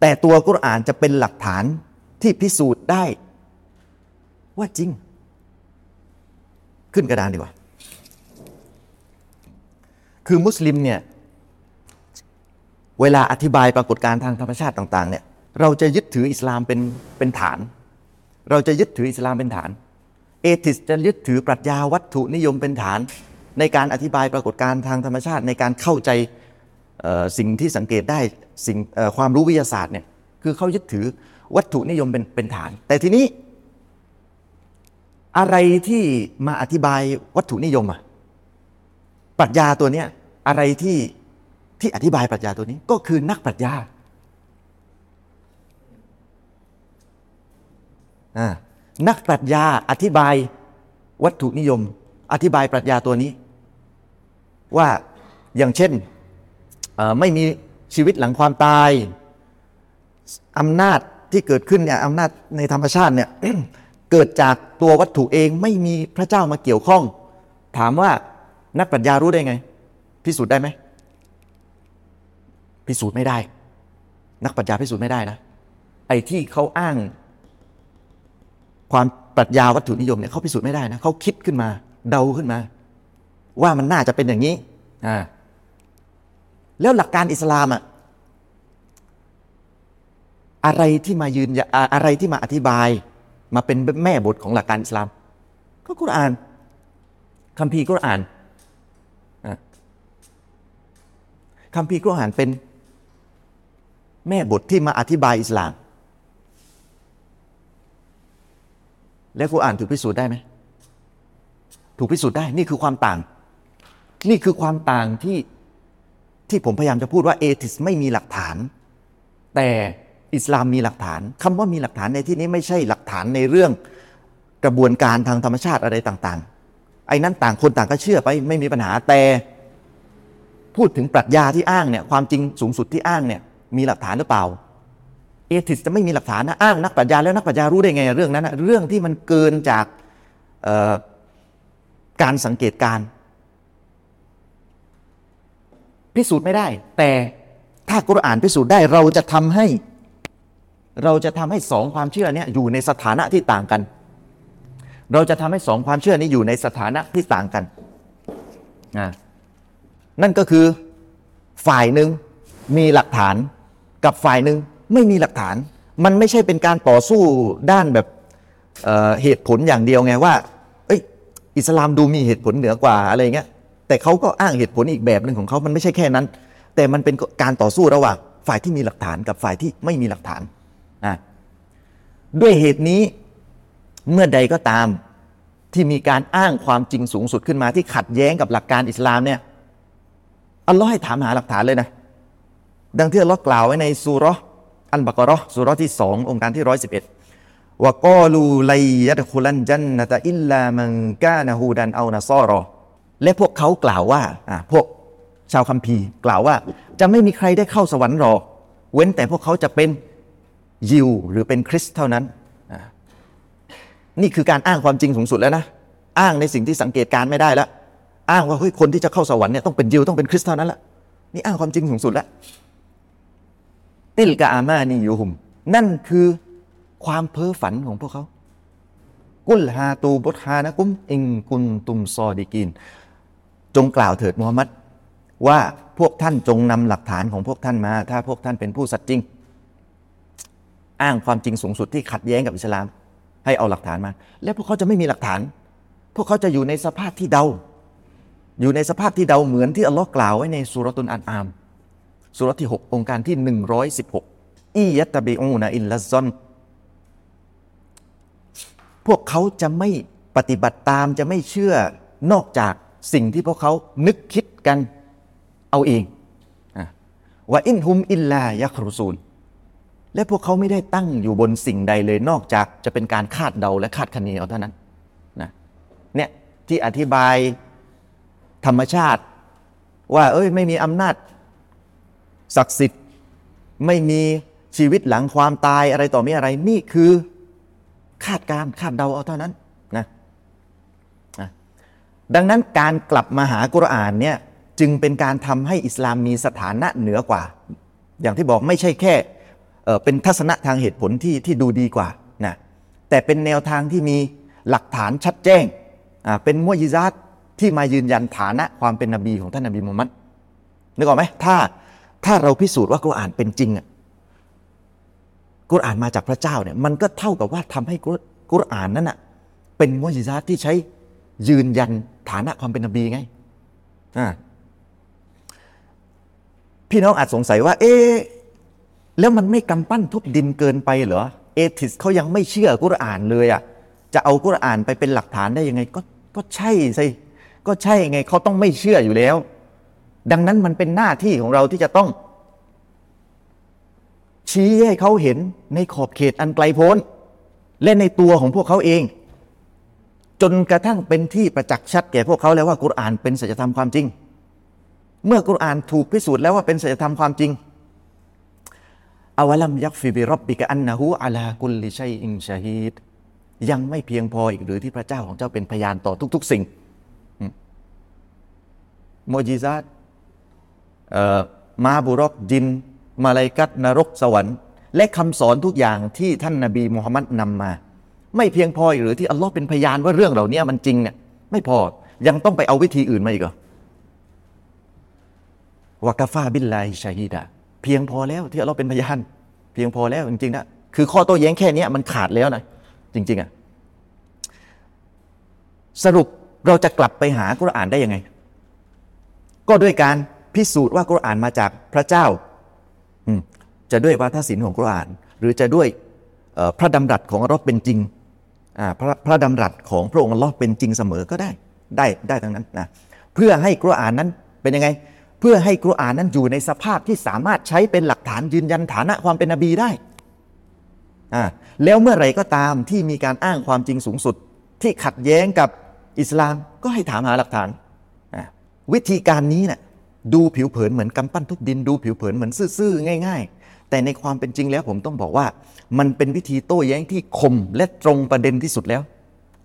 แต่ตัวกุรอานจะเป็นหลักฐานที่พิสูจน์ได้ว่าจริง ขึ้นกระดานดีกว่า คือมุสลิมเนี่ย เวลาอธิบายปรากฏการณ์ทางธรรมชาติต่าง ๆ เนี่ย เราจะยึดถืออิสลามเป็นเป็นฐาน เราจะยึดถืออิสลามเป็นฐาน เอทิสจะยึดถือปรัชญาวัตถุนิยมเป็นฐาน ในการอธิบายปรากฏการณ์ทางธรรมชาติ ในการเข้าใจสิ่งที่สังเกตได้สิ่งความรู้วิทยาศาสตร์เนี่ยคือเขายึดถือวัตถุนิยมเป็นเป็นฐาน แต่ทีนี้ อะไรที่มาอธิบายวัตถุนิยมอะปรัชญาตัวเนี้ยอะไรที่ที่อธิบายปรัชญาตัวนี้ก็คือนักปรัชญาอ่า นักปรัชญาอธิบายวัตถุนิยม อธิบายปรัชญาตัวนี้ ว่าอย่างเช่นไม่มีชีวิตหลังความตายอำนาจที่เกิดขึ้นเนี่ยอำนาจในธรรมชาติเนี่ยเกิดจากตัววัตถุเองไม่มีพระเจ้ามาเกี่ยวข้อง ถามว่านักปรัชญารู้ได้ไง พิสูจน์ได้ไหมพิสูจน์ไม่ได้ นักปรัชญาพิสูจน์ไม่ได้นะไอ้ที่เขาอ้าง ความปรัชญาวัตถุนิยมเนี่ยเขาพิสูจน์ไม่ได้นะเขาคิดขึ้นมาเดาขึ้นมา ว่ามันน่าจะเป็นอย่างนี้อ่าแล้วหลักการอิสลามอะอะไรที่มายืนอะไรที่มาอธิบาย มาเป็นแม่บทของหลักการอิสลาม ก็กุรอานคัมภีร์กุรอานอะคัมภีร์กุรอานเป็นแม่บทที่มาอธิบายอิสลาม แล้วกุรอานถูกพิสูจน์ได้ไหมถูกพิสูจน์ได้นี่คือความต่าง นี่คือความต่างที่ที่ผมพยายามจะพูดว่าเอทิสไม่มีหลักฐาน แต่อิสลามมีหลักฐานคำว่ามีหลักฐานในที่นี้ไม่ใช่หลักฐานในเรื่องกระบวนการทางธรรมชาติอะไรต่างๆ ไอ้นั้นต่างคนต่างก็เชื่อไปไม่มีปัญหาแต่พูดถึงปรัชญาที่อ้างเนี่ยความจริงสูงสุดที่อ้างเนี่ยมีหลักฐานหรือเปล่า เอทิสจะไม่มีหลักฐานนะอ้างนักปรัชญาแล้วนักปรัชญารู้ได้ไงเรื่องนั้นนะเรื่องที่มันเกินจากการสังเกตการพิสูจน์ไม่ได้ แต่ถ้ากุรอานพิสูจน์ได้เราจะทำให้ เราจะทำให้สองความเชื่อนี้อยู่ในสถานะที่ต่างกัน เราจะทำให้สองความเชื่อนี้อยู่ในสถานะที่ต่างกันนั่นก็คือฝ่ายหนึ่งมีหลักฐานกับฝ่ายหนึ่ง ไม่มีหลักฐาน มันไม่ใช่เป็นการต่อสู้ด้านแบบเเหตุผลอย่างเดียวไงว่า เอ้ย อิสลามดูมีเหตุผลเหนือกว่าอะไรเงี้ย แต่เขาก็อ้างเหตุผลอีกแบบหนึ่งของเขามันไม่ใช่แค่นั้น แต่มันเป็นการต่อสู้ระหว่างฝ่ายที่มีหลักฐานกับฝ่ายที่ไม่มีหลักฐานนะด้วยเหตุนี้เมื่อใดก็ตามที่มีการอ้างความจริงสูงสุดขึ้นมาที่ขัดแย้งกับหลักการอิสลามเนี่ยอัลลอฮ์ให้ถามหาหลักฐานเลยนะ ดังที่อัลลอฮ์กล่าวไว้ในสุร อันบักรอสุรที่สององค์การที่ร้อยสิบเอ็ดว่ากอลูไลยัดคุลันจันนตะอิลลามังกานะฮูดันเอานาซอรอและพวกเขากล่าวว่าอ่าพวกชาวคัมภีร์กล่าวว่า จะไม่มีใครได้เข้าสวรรค์หรอก เว้นแต่พวกเขาจะเป็นยิวหรือเป็นคริสเท่านั้น นี่คือการอ้างความจริงสูงสุดแล้วนะ อ้างในสิ่งที่สังเกตการไม่ได้แล้ว อ้างว่าเฮ้ยคนที่จะเข้าสวรรค์เนี่ยต้องเป็นยิวต้องเป็นคริสเท่านั้นละนี่อ้างความจริงสูงสุดแล้ว ติลกาอามานี่ยูหุม นั่นคือความเพ้อฝันของพวกเขา กุลฮาตูบุตฮานะกุมอิงกุนตุมซอดีกิน จงกล่าวเถิดมูฮัมมัดว่าพวกท่านจงนำหลักฐานของพวกท่านมา ถ้าพวกท่านเป็นผู้สัตย์จริง อ้างความจริงสูงสุดที่ขัดแย้งกับอิสลาม ให้เอาหลักฐานมา แล้วพวกเขาจะไม่มีหลักฐาน พวกเขาจะอยู่ในสภาพที่เดา อยู่ในสภาพที่เดาเหมือนที่อัลลอฮ์กล่าวไว้ในสุรตุนอันอาม สุรที่ 6 องค์การที่ 116 อียัตตบิอูนะอินละซอน พวกเขาจะไม่ปฏิบัติตามจะไม่เชื่อนอกจากสิ่งที่พวกเขานึกคิดกันเอาเองว่าอินฮุมอิลลายักรุซูล และพวกเขาไม่ได้ตั้งอยู่บนสิ่งใดเลยนอกจากจะเป็นการคาดเดาและคาดคะเนเอาเท่านั้นนะเนี่ยที่อธิบายธรรมชาติ ว่าเอ้ยไม่มีอำนาจ ศักดิ์สิทธิ์ไม่มีชีวิตหลังความตายอะไรต่อมีอะไรนี่คือคาดการคาดเดาเอาเท่านั้นนะดังนั้นการกลับมาหากุรอานเนี่ยจึงเป็นการทำให้อิสลามมีสถานะเหนือกว่า อย่างที่บอกไม่ใช่แค่เป็นทัศนะทางเหตุผลที่ที่ดูดีกว่านะแต่เป็นแนวทางที่มีหลักฐานชัดแจ้งเป็นมุยิซัตที่มายืนยันฐานะความเป็นนบีของท่านนบีมุฮัมมัดนึกออกไหมถ้า ถ้าเราพิสูจน์ว่ากุรอานเป็นจริงอะกุรอานมาจากพระเจ้าเนี่ยมันก็เท่ากับว่าทำให้กุรอานนั้นอะเป็นมุยิซัตที่ใช้ยืนยันฐานะความเป็นนบีไงพี่น้องอาจสงสัยว่า เอ๊แล้วมันไม่กำปั้นทุบดินเกินไปเหรอเอทิสเขายังไม่เชื่อกุรอานเลยอะจะเอากุรอานไปเป็นหลักฐานได้ยังไง ก็ก็ใช่สิก็ใช่ไงเขาต้องไม่เชื่ออยู่แล้ว ดังนั้นมันเป็นหน้าที่ของเราที่จะต้อง ชี้ให้เขาเห็นในขอบเขตอันไกลโพ้น และในตัวของพวกเขาเอง จนกระทั่งเป็นที่ประจักษ์ชัดแก่พวกเขาแล้วว่ากุรอานเป็นสัจธรรมความจริง เมื่อกุรอานถูกพิสูจน์แล้วว่าเป็นสัจธรรมความจริงอาวลัมยักฟิบิรบบิกะอันนะฮูอัลากุลลิชัยอิงชาฮีดยังไม่เพียงพออีกหรือที่พระเจ้าของเจ้าเป็นพยานต่อทุก ๆ สิ่งโมจิซัต มาบุรอกจิน มาลายกัตนรกสวรรค์ และคำสอนทุกอย่างที่ท่านนาบีมุฮัมมัดนำมา ไม่เพียงพอหรือที่อัลลอฮ์เป็นพยานว่าเรื่องเหล่านี้มันจริงเนี่ยไม่พอยังต้องไปเอาวิธีอื่นมาอีกเหรอวากาฟาบิลไลชาฮีดะเพียงพอแล้วที่อัลลอฮ์เป็นพยาน เพียงพอแล้วจริงๆนะคือข้อโต้แย้งแค่นี้มันขาดแล้วนะจริง ๆอะสรุปเราจะกลับไปหากุรอานได้ยังไง ก็ด้วยการ พิสูจน์ว่ากุรอานมาจากพระเจ้า จะด้วยวาทศิลป์ของกุรอาน หรือจะด้วยพระดำรัสของอัลลอฮ์เป็นจริงพระพระดำรัสของพระองค์อัลลอฮ์เป็นจริงเสมอก็ได้ได้ได้ทั้งนั้นนะเพื่อให้กุรอานนั้นเป็นยังไง เพื่อให้กุรอานนั้นอยู่ในสภาพที่สามารถใช้เป็นหลักฐานยืนยันฐานะความเป็นนบีได้อ่าแล้วเมื่อไรก็ตามที่มีการอ้างความจริงสูงสุด ที่ขัดแย้งกับอิสลามก็ให้ถามหาหลักฐาน วิธีการนี้เนะ่ย ดูผิวเผินเหมือนกำปั้นทุบดิน ดูผิวเผินเหมือนซื่อๆง่าย ๆ แต่ในความเป็นจริงแล้วผมต้องบอกว่า มันเป็นวิธีโต้แย้งที่คมและตรงประเด็นที่สุดแล้ว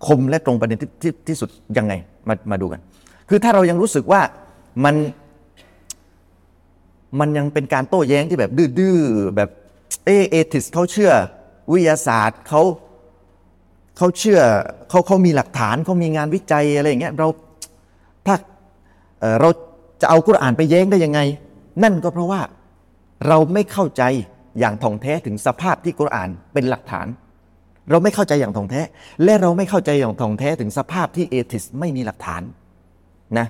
คมและตรงประเด็นที่ที่ที่สุดยังไงมามาดูกัน คือถ้าเรายังรู้สึกว่ามันมันยังเป็นการโต้แย้งที่แบบดื้อๆแบบเอเอทิสเขาเชื่อวิทยาศาสตร์เขาเขาเชื่อเขาเขามีหลักฐานเขามีงานวิจัยอะไรอย่างเงี้ยเราถ้าเรา จะเอากุรอานไปแย้งได้ยังไง นั่นก็เพราะว่าเราไม่เข้าใจอย่างท่องแท้ถึงสภาพที่กุรอานเป็นหลักฐาน เราไม่เข้าใจอย่างท่องแท้ และเราไม่เข้าใจอย่างท่องแท้ถึงสภาพที่เอทิสไม่มีหลักฐานนะ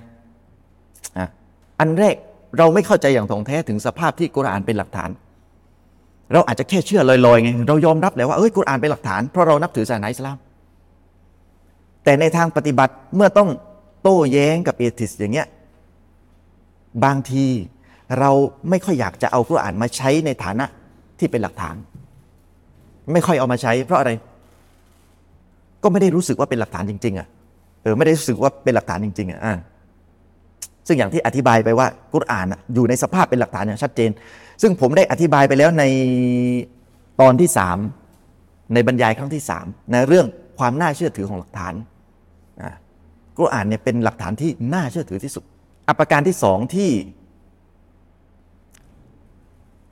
อันแรกเราไม่เข้าใจอย่างท่องแท้ถึงสภาพที่กุรอานเป็นหลักฐาน เราอาจจะแค่เชื่อลอยๆไงเรายอมรับแล้วว่าเอ้ยกุรอานเป็นหลักฐานเพราะเรานับถือศาสนาอิสลาม แต่ในทางปฏิบัติเมื่อต้องโต้แย้งกับเอทิสอย่างเงี้ย บางทีเราไม่ค่อยอยากจะเอากุรอานมาใช้ในฐานะที่เป็นหลักฐาน ไม่ค่อยเอามาใช้ เพราะอะไร ก็ไม่ได้รู้สึกว่าเป็นหลักฐานจริง ๆ อะเออไม่ได้รู้สึกว่าเป็นหลักฐานจริง ๆ อะซึ่งอย่างที่อธิบายไปว่ากุรอานอยู่ในสภาพเป็นหลักฐานอย่างชัดเจน ซึ่งผมได้อธิบายไปแล้วในตอนที่สามในบรรยายครั้งที่สามในเรื่องความน่าเชื่อถือของหลักฐานกุรอานเนี่ยเป็นหลักฐานที่น่าเชื่อถือที่สุด อัปการที่สองที่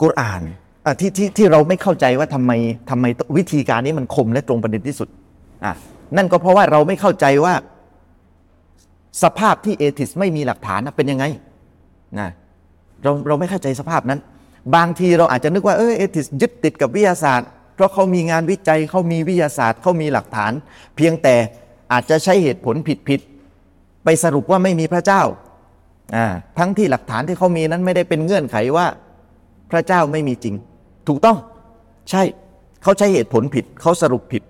กุรอานที่ที่ที่เราไม่เข้าใจว่าทำไมทำไมวิธีการนี้มันคมและตรงประเด็นที่สุดอะนั่นก็เพราะว่าเราไม่เข้าใจว่าสภาพที่เอทิสไม่มีหลักฐานเป็นยังไงนะเราเราไม่เข้าใจสภาพนั้น บางทีเราอาจจะนึกว่าเออเอทิสยึดติดกับวิทยาศาสตร์ เพราะเขามีงานวิจัยเขามีวิทยาศาสตร์เขามีหลักฐาน เพียงแต่อาจจะใช้เหตุผลผิดๆไปสรุปว่าไม่มีพระเจ้า ทั้งที่หลักฐานที่เขามีนั้นไม่ได้เป็นเงื่อนไขว่า พระเจ้าไม่มีจริง ถูกต้อง ใช่เขาใช้เหตุผลผิดเขาสรุปผิด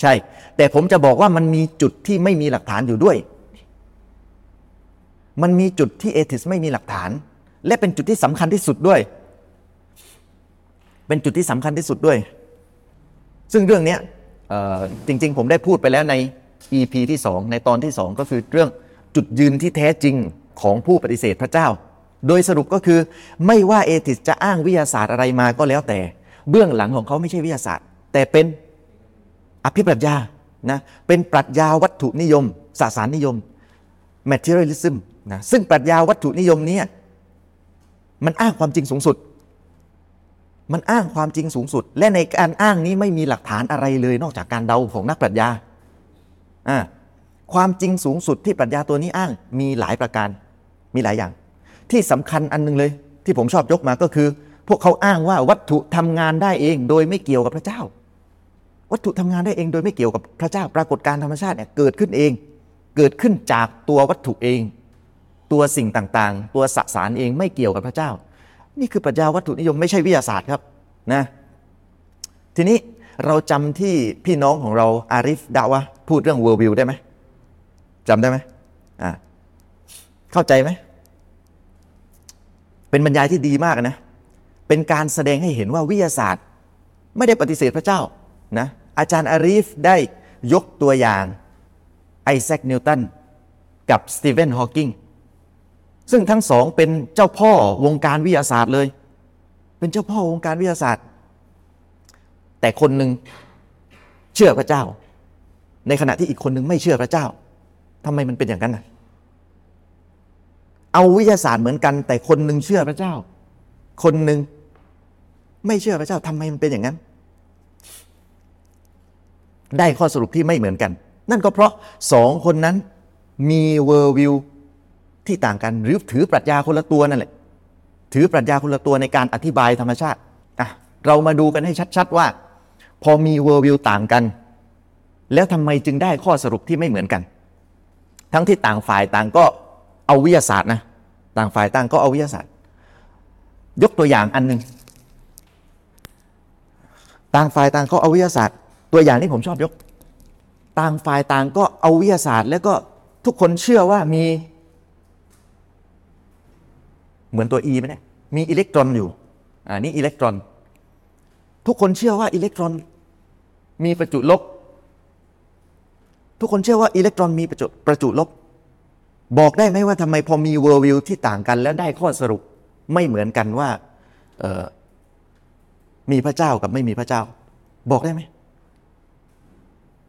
ใช่ แต่ผมจะบอกว่ามันมีจุดที่ไม่มีหลักฐานอยู่ด้วย มันมีจุดที่เอทิสไม่มีหลักฐาน และเป็นจุดที่สำคัญที่สุดด้วย เป็นจุดที่สำคัญที่สุดด้วย ซึ่งเรื่องนี้จริง ๆ ผมได้พูดไปแล้วใน EP ที่ 2 ในตอนที่ 2 ก็คือเรื่องจุดยืนที่แท้จริง ของผู้ปฏิเสธพระเจ้า โดยสรุปก็คือไม่ว่าเอติสจะอ้างวิทยาศาสตร์อะไรมาก็แล้วแต่ เบื้องหลังของเขาไม่ใช่วิทยาศาสตร์ แต่เป็นอภิปรัชญานะเป็นปรัชญาวัตถุนิยมสสารนิยม materialism นะซึ่งปรัชญาวัตถุนิยมนี้มันอ้างความจริงสูงสุด มันอ้างความจริงสูงสุด และในการอ้างนี้ไม่มีหลักฐานอะไรเลย นอกจากการเดาของนักปรัชญาอ่าความจริงสูงสุดที่ปรัชญาตัวนี้อ้างมีหลายประการ มีหลายอย่าง ที่สำคัญอันนึงเลย ที่ผมชอบยกมาก็คือ พวกเขาอ้างว่าวัตถุทำงานได้เอง โดยไม่เกี่ยวกับพระเจ้า วัตถุทำงานได้เองโดยไม่เกี่ยวกับพระเจ้า ปรากฏการธรรมชาติเนี่ยเกิดขึ้นเอง เกิดขึ้นจากตัววัตถุเอง ตัวสิ่งต่างๆ ตัวสสารเองไม่เกี่ยวกับพระเจ้า นี่คือปรัชญาวัตถุนิยมไม่ใช่วิทยาศาสตร์ครับนะทีนี้เราจำที่พี่น้องของเราอาริฟดาวะพูดเรื่องเวอร์วิวได้ไหมจำได้ไหมอ่า เข้าใจไหม เป็นบรรยายที่ดีมากนะ เป็นการแสดงให้เห็นว่าวิทยาศาสตร์ ไม่ได้ปฏิเสธพระเจ้านะ อาจารย์อารีฟได้ยกตัวอย่างไอแซคนิวตันกับสตีเฟนฮอว์กิงซึ่งทั้งสองเป็นเจ้าพ่อวงการวิทยาศาสตร์เลย เป็นเจ้าพ่อวงการวิทยาศาสตร์ แต่คนหนึ่งเชื่อพระเจ้า ในขณะที่อีกคนหนึ่งไม่เชื่อพระเจ้าทำไมมันเป็นอย่างนั้นนะ เอาวิทยาศาสตร์เหมือนกัน แต่คนหนึ่งเชื่อพระเจ้า คนหนึ่งไม่เชื่อพระเจ้าทำไมมันเป็นอย่างนั้น ได้ข้อสรุปที่ไม่เหมือนกัน นั่นก็เพราะสองคนนั้นมีเวอร์วิวที่ต่างกันหรือถือปรัชญาคนละตัวนั่นแหละ ถือปรัชญาคนละตัวในการอธิบายธรรมชาติอะเรามาดูกันให้ชัด ๆว่า พอมีเวอร์วิวต่างกัน แล้วทำไมจึงได้ข้อสรุปที่ไม่เหมือนกัน ทั้งที่ต่างฝ่ายต่างก็ เอาวิทยาศาสตร์นะต่างฝ่ายต่างก็เอาวิทยาศาสตร์ ยกตัวอย่างอันหนึ่งต่างฝ่ายต่างก็เอาวิทยาศาสตร์ ตัวอย่างที่ผมชอบยก ต่างฝ่ายต่างก็เอาวิทยาศาสตร์ แล้วก็ทุกคนเชื่อว่ามี เหมือนตัว E ไหมเนี่ยมีอิเล็กตรอนอยู่อ่านี่อิเล็กตรอน ทุกคนเชื่อว่าอิเล็กตรอน มีประจุลบ ทุกคนเชื่อว่าอิเล็กตรอนมีประจุประจุลบ บอกได้ไหมว่าทำไมพอมีเวอร์วิวที่ต่างกันแล้วได้ข้อสรุปไม่เหมือนกันว่าเออมีพระเจ้ากับไม่มีพระเจ้า บอกได้ไหม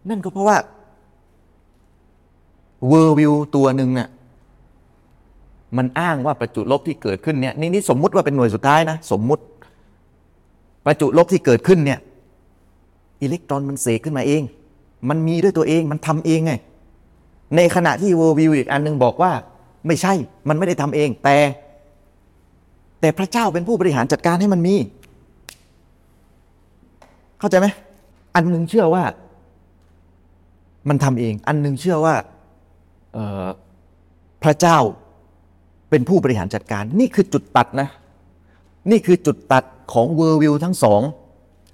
นั่นก็เพราะว่าเวอร์วิวตัวหนึ่งเน่ะมันอ้างว่าประจุลบที่เกิดขึ้นเนี่ยนี่นี่สมมุติว่าเป็นหน่วยสุดท้ายนะ สมมุติ ประจุลบที่เกิดขึ้นเนี่ย อิเล็กตรอนมันเสกขึ้นมาเอง มันมีด้วยตัวเองมันทำเองไง ในขณะที่เวอร์วิวอีกอันหนึ่งบอกว่า ไม่ใช่มันไม่ได้ทำเอง แต่ แต่พระเจ้าเป็นผู้บริหารจัดการให้มันมี เข้าใจไหมอันหนึงเชื่อว่า มันทำเอง อันหนึงเชื่อว่าเออพระเจ้าเป็นผู้บริหารจัดการ นี่คือจุดตัดนะ นี่คือจุดตัดของเวอร์วิวทั้งสอง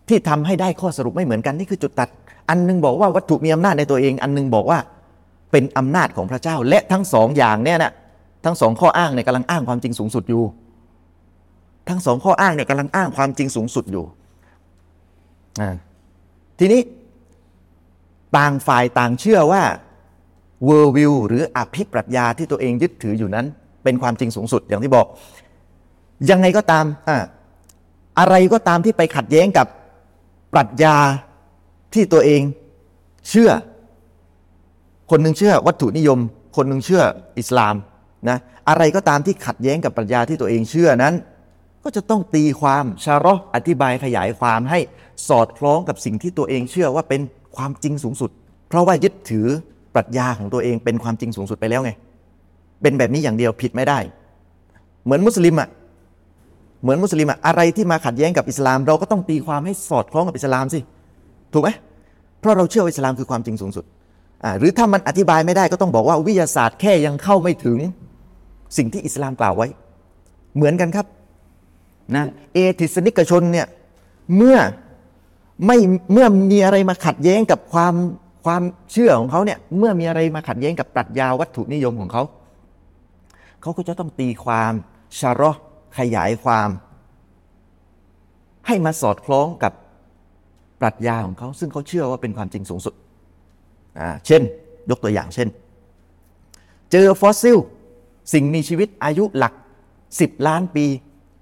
ที่ทำให้ได้ข้อสรุปไม่เหมือนกัน นี่คือจุดตัด อันหนึงบอกว่าวัตถุมีอำนาจในตัวเอง อันหนึงบอกว่า เป็นอำนาจของพระเจ้า และทั้งสองอย่างเนี่ยนะทั้งสองข้ออ้างเนี่ยกำลังอ้างความจริงสูงสุดอยู่ ทั้งสองข้ออ้างเนี่ยกำลังอ้างความจริงสูงสุดอยู่ทีนี้ต่างฝ่ายต่างเชื่อว่าเวอร์วิวหรืออภิปรัชญาที่ตัวเองยึดถืออยู่นั้น เป็นความจริงสูงสุดอย่างที่บอก ยังไงก็ตามอ่าอะไรก็ตามที่ไปขัดแย้งกับปรัชญาที่ตัวเองเชื่อ คนหนึ่งเชื่อวัตถุนิยม คนหนึ่งเชื่ออิสลามนะอะไรก็ตามที่ขัดแย้งกับปรัชญาที่ตัวเองเชื่อนั้น ก็จะต้องตีความชาร์ออธิบายขยายความให้สอดคล้องกับสิ่งที่ตัวเองเชื่อว่าเป็นความจริงสูงสุด เพราะว่ายึดถือปรัชญาของตัวเองเป็นความจริงสูงสุดไปแล้วไง เป็นแบบนี้อย่างเดียวผิดไม่ได้ เหมือนมุสลิมอะเหมือนมุสลิมอะอะไรที่มาขัดแย้งกับอิสลาม เราก็ต้องตีความให้สอดคล้องกับอิสลามสิถูกไหมเพราะเราเชื่อว่าอิสลามคือความจริงสูงสุด หรือถ้ามันอธิบายไม่ได้ก็ต้องบอกว่าวิทยาศาสตร์แค่ยังเข้าไม่ถึงสิ่งที่อิสลามกล่าวไว้ เหมือนกันครับนะเอทิสนิกชนเนี่ยเมื่อไม่เมื่อมีอะไรมาขัดแย้งกับความความเชื่อของเขาเนี่ยเมื่อมีอะไรมาขัดแย้งกับปรัชญาวัตถุนิยมของเขา เขาก็จะต้องตีความชาร์อขยายความ ให้มาสอดคล้องกับปรัชญาของเขา ซึ่งเขาเชื่อว่าเป็นความจริงสูงสุด เช่น ยกตัวอย่างเช่น เจอฟอสซิล สิ่งมีชีวิตอายุหลัก 10 ล้านปี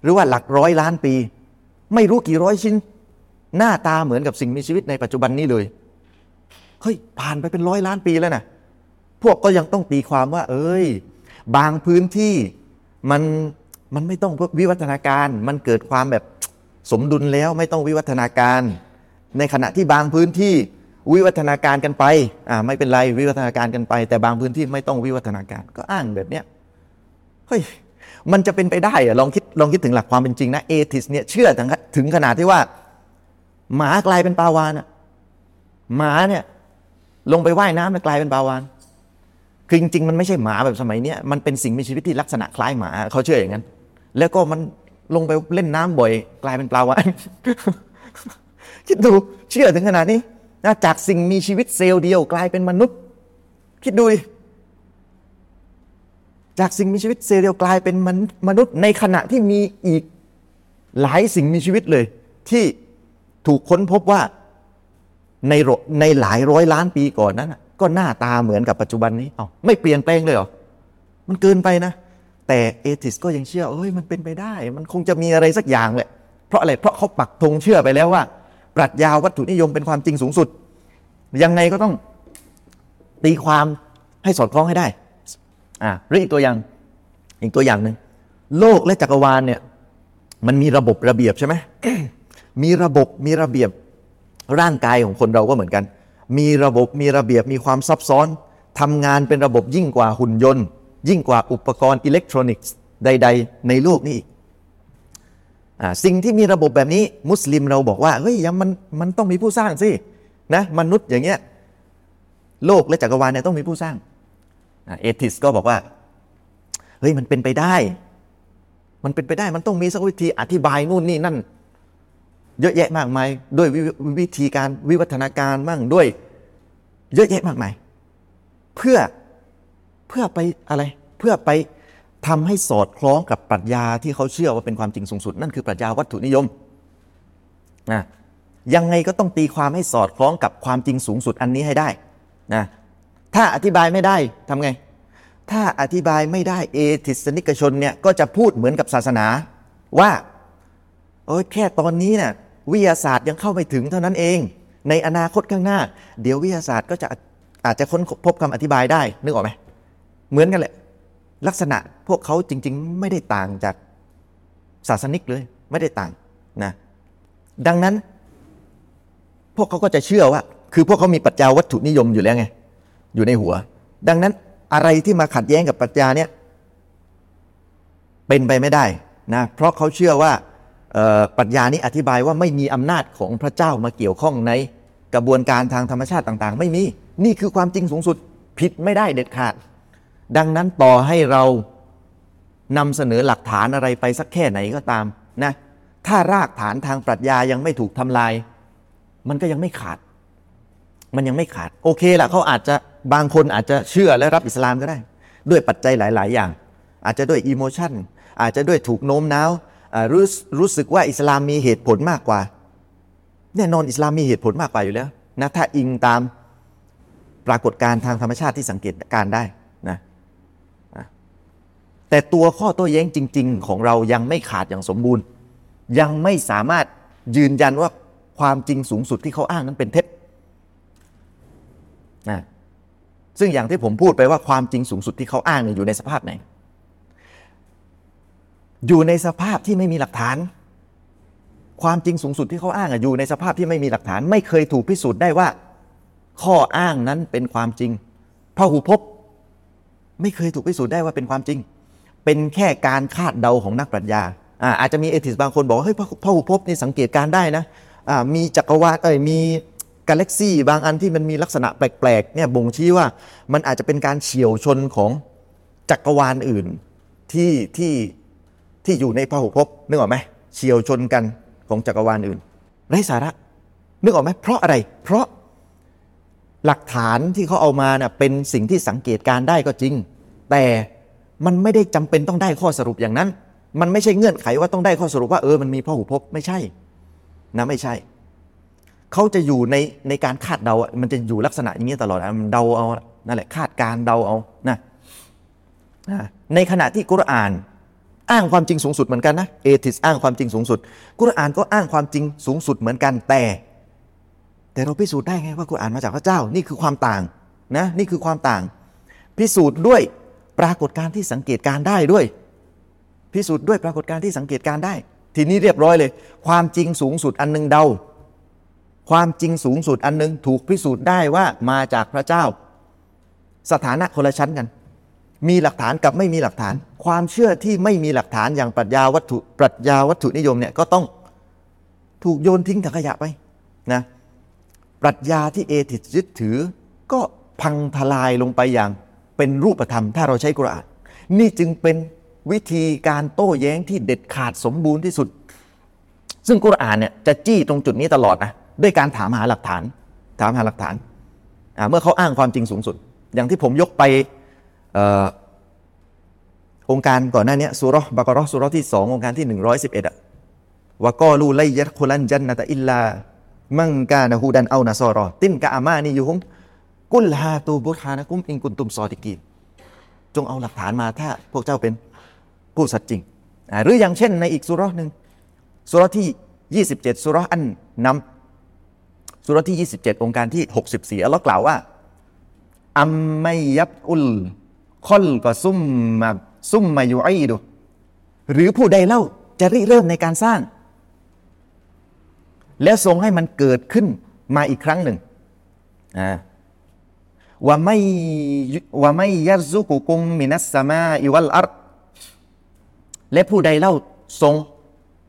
หรือว่าหลักร้อยล้านปี ไม่รู้กี่ร้อยชิ้น หน้าตาเหมือนกับสิ่งมีชีวิตในปัจจุบันนี้เลยเฮ้ยผ่านไปเป็นร้อยล้านปีแล้วนะพวกก็ยังต้องตีความว่า เอ้ย บางพื้นที่มันมันไม่ต้องวิวัฒนาการ มันเกิดความแบบสมดุลแล้วไม่ต้องวิวัฒนาการ ในขณะที่บางพื้นที่ วิวัฒนาการกันไปอ่าไม่เป็นไรวิวัฒนาการกันไป แต่บางพื้นที่ไม่ต้องวิวัฒนาการก็อ้างแบบเนี้ยเฮ้ยมันจะเป็นไปได้เหรอลองคิดลองคิดถึงหลักความเป็นจริงนะเอทิสเนี่ยเชื่อถึงถึงขนาดที่ว่า หมากลายเป็นปลาวานอะหมาเนี่ยลงไปว่ายน้ำแล้วกลายเป็นปลาวานคือจริงๆมันไม่ใช่หมาแบบสมัยเนี้ยมันเป็นสิ่งมีชีวิตที่ลักษณะคล้ายหมาเขาเชื่ออย่างนั้น แล้วก็มันลงไปเล่นน้ำบ่อย กลายเป็นปลาวานคิดดูเชื่อถึงขนาดนี้ นะจากสิ่งมีชีวิตเซลล์เดียวกลายเป็นมนุษย์ คิดดูดิจากสิ่งมีชีวิตเซลล์เดียวกลายเป็นมนุษย์ในขณะที่มีอีกหลายสิ่งมีชีวิตเลย ที่ถูกค้นพบว่าในในหลายร้อยล้านปีก่อนนั้นก็หน้าตาเหมือนกับปัจจุบันนี้เอาไม่เปลี่ยนแปลงเลยเหรอมันเกินไปนะ แต่เอทิสก็ยังเชื่อเอ้ยมันเป็นไปได้ มันคงจะมีอะไรสักอย่างแหละเพราะอะไรเพราะเขาปักธงเชื่อไปแล้วว่า ปรัชญาวัตถุนิยมเป็นความจริงสูงสุด ยังไงก็ต้องตีความให้สอดคล้องให้ได้อ่าหรืออีกตัวอย่างอีกตัวอย่างหนึ่งโลกและจักรวาลเนี่ยมันมีระบบระเบียบใช่ไหมมีระบบมีระเบียบร่างกายของคนเราก็เหมือนกัน มีระบบมีระเบียบมีความซับซ้อนทำงานเป็นระบบยิ่งกว่าหุ่นยนต์ ยิ่งกว่าอุปกรณ์อิเล็กทรอนิกส์ใด ๆ ในโลกนี้อีก สิ่งที่มีระบบแบบนี้มุสลิมเราบอกว่าเฮ้ยยังมันมันต้องมีผู้สร้างสินะมนุษย์อย่างเงี้ยโลกและจักรวาลเนี่ยต้องมีผู้สร้างเอทิสก็บอกว่าเฮ้ยมันเป็นไปได้ มันเป็นไปได้มันต้องมีสักวิธีอธิบายนู่นนี่นั่น เยอะแยะมากมายด้วยวิธีการวิวัฒนาการมั่งด้วย เยอะแยะมากมาย เพื่อเพื่อไปอะไร เพื่อไป ทำให้สอดคล้องกับปรัชญาที่เขาเชื่อว่าเป็นความจริงสูงสุด นั่นคือปรัชญาวัตถุนิยมนะยังไงก็ต้องตีความให้สอดคล้องกับความจริงสูงสุดอันนี้ให้ได้นะถ้าอธิบายไม่ได้ทำไง ถ้าอธิบายไม่ได้เอทิสนิกชนเนี่ยก็จะพูดเหมือนกับศาสนาว่าโอ้ยแค่ตอนนี้เนี่ยวิทยาศาสตร์ยังเข้าไม่ถึงเท่านั้นเอง ในอนาคตข้างหน้า เดี๋ยววิทยาศาสตร์ก็จะอาจจะค้นพบคำอธิบายได้นึกออกไหมเหมือนกันแหละ ลักษณะพวกเขาจริง ๆ ไม่ได้ต่างจากศาสนิกเลย ไม่ได้ต่างนะดังนั้น พวกเขาก็จะเชื่อว่า คือพวกเขามีปรัชญาวัตถุนิยมอยู่แล้วไง อยู่ในหัว ดังนั้นอะไรที่มาขัดแย้งกับปรัชญาเนี่ยเป็นไปไม่ได้นะเพราะเขาเชื่อว่าปรัชญานี้อธิบายว่าไม่มีอำนาจของพระเจ้ามาเกี่ยวข้องในกระบวนการทางธรรมชาติต่าง ๆ ไม่มี นี่คือความจริงสูงสุดผิดไม่ได้เด็ดขาด ดังนั้นต่อให้เรานำเสนอหลักฐานอะไรไปสักแค่ไหนก็ตามนะถ้ารากฐานทางปรัชญายังไม่ถูกทำลาย มันก็ยังไม่ขาด มันยังไม่ขาด โอเคละเขาอาจจะบางคนอาจจะเชื่อและรับอิสลามก็ได้ ด้วยปัจจัยหลาย ๆ อย่าง อาจจะด้วยอิโมชันอาจจะด้วยถูกโน้มน้าวรู้รู้สึกว่าอิสลามมีเหตุผลมากกว่า แน่นอนอิสลามมีเหตุผลมากกว่าอยู่แล้วนะถ้าอิงตามปรากฏการณ์ทางธรรมชาติที่สังเกตการได้นะ แต่ตัวข้อโต้แย้งจริง ๆ ของเรายังไม่ขาดอย่างสมบูรณ์ ยังไม่สามารถยืนยันว่าความจริงสูงสุดที่เขาอ้างนั้นเป็นเท็จนะซึ่งอย่างที่ผมพูดไปว่าความจริงสูงสุดที่เขาอ้างเนี่ยอยู่ในสภาพไหน อยู่ในสภาพที่ไม่มีหลักฐาน ความจริงสูงสุดที่เขาอ้างอะอยู่ในสภาพที่ไม่มีหลักฐาน ไม่เคยถูกพิสูจน์ได้ว่า ข้ออ้างนั้นเป็นความจริงพระหูพบ ไม่เคยถูกพิสูจน์ได้ว่าเป็นความจริง เป็นแค่การคาดเดาของนักปรัชญาอาจจะมีเอทิสบางคนบอกว่าเฮ้ยพระพระหูพบนี่สังเกตการได้นะมีจักรวาลเอ้ยมีกาแล็กซี่บางอันที่มันมีลักษณะแปลกๆเนี่ยบ่งชี้ว่ามันอาจจะเป็นการเฉียวชนของจักรวาลอื่นที่ที่ที่อยู่ในพระหูพนึกออกไหมเฉียวชนกันของจักรวาลอื่นไร้สาระนึกออกไหมเพราะอะไร เพราะหลักฐานที่เขาเอามาเน่ะเป็นสิ่งที่สังเกตการได้ก็จริง แต่ มันไม่ได้จำเป็นต้องได้ข้อสรุปอย่างนั้น มันไม่ใช่เงื่อนไขว่าต้องได้ข้อสรุปว่าเออมันมีพระหูพบไม่ใช่นะไม่ใช่ เขาจะอยู่ในในการคาดเดา มันจะอยู่ลักษณะอย่างนี้ตลอดอะมันเดาเอานั่นแหละคาดการเดาเอานะนะในขณะที่กุรอานอ้างความจริงสูงสุดเหมือนกันนะเอทิสอ้างความจริงสูงสุด กุรอานก็อ้างความจริงสูงสุดเหมือนกันแต่ แต่เราพิสูจน์ได้ไงว่ากุรอานมาจากพระเจ้า นี่คือความต่างนะนี่คือความต่าง พิสูจน์ด้วย ปรากฏการที่สังเกตการได้ด้วย พิสูจน์ด้วยปรากฏการที่สังเกตการได้ ทีนี้เรียบร้อยเลย ความจริงสูงสุดอันหนึงเดา ความจริงสูงสุดอันหนึงถูกพิสูจน์ได้ว่ามาจากพระเจ้า สถานะคนละชั้นกัน มีหลักฐานกับไม่มีหลักฐาน ความเชื่อที่ไม่มีหลักฐานอย่างปรัชญาวัตถุปรัชญาวัตถุนิยมเนี่ยก็ต้องถูกโยนทิ้งถังขยะไปนะปรัชญาที่เอติสยึดถือก็พังทลายลงไปอย่าง เป็นรูปธรรม ถ้าเราใช้กุรอาน นี่จึงเป็นวิธีการโต้แย้งที่เด็ดขาดสมบูรณ์ที่สุด ซึ่งกุรอานเนี่ยจะจี้ตรงจุดนี้ตลอดนะด้วยการถามหาหลักฐาน ถามหาหลักฐานเมื่อเขาอ้างความจริงสูงสุด อย่างที่ผมยกไปองค์การก่อนหน้านี้สุราะห์บากราะห์สุราะห์ที่สององค์การที่ 111อะวะกอลูไลยัดคุลันจันนะตะอิลลา มังกานะฮูดันเอานะซอรอ ตินกะอามานี่อยู่ฮุม กุลฮาตูบุฮานะกุมอิงกุนตุมซอดิกีจงเอาหลักฐานมาถ้าพวกเจ้าเป็นผู้สัตย์จริง หรืออย่างเช่นในอีกสุราะห์หนึ่งสุรที่ 27 สุเรอันนำสุรที่ 27 องค์การที่ 64อัลลอฮ์กล่าวว่า อัมไมยับอุลคอลกอซุมมาซุมมายูไอดูหรือผู้ใดเล่าจะริเริ่มในการสร้าง แล้วทรงให้มันเกิดขึ้นมาอีกครั้งหนึ่งอ่า ว่าไม่ว่าไม่ยัซุกุกุมมินัสสมาอิวัลอัรและผู้ใดเล่าทรง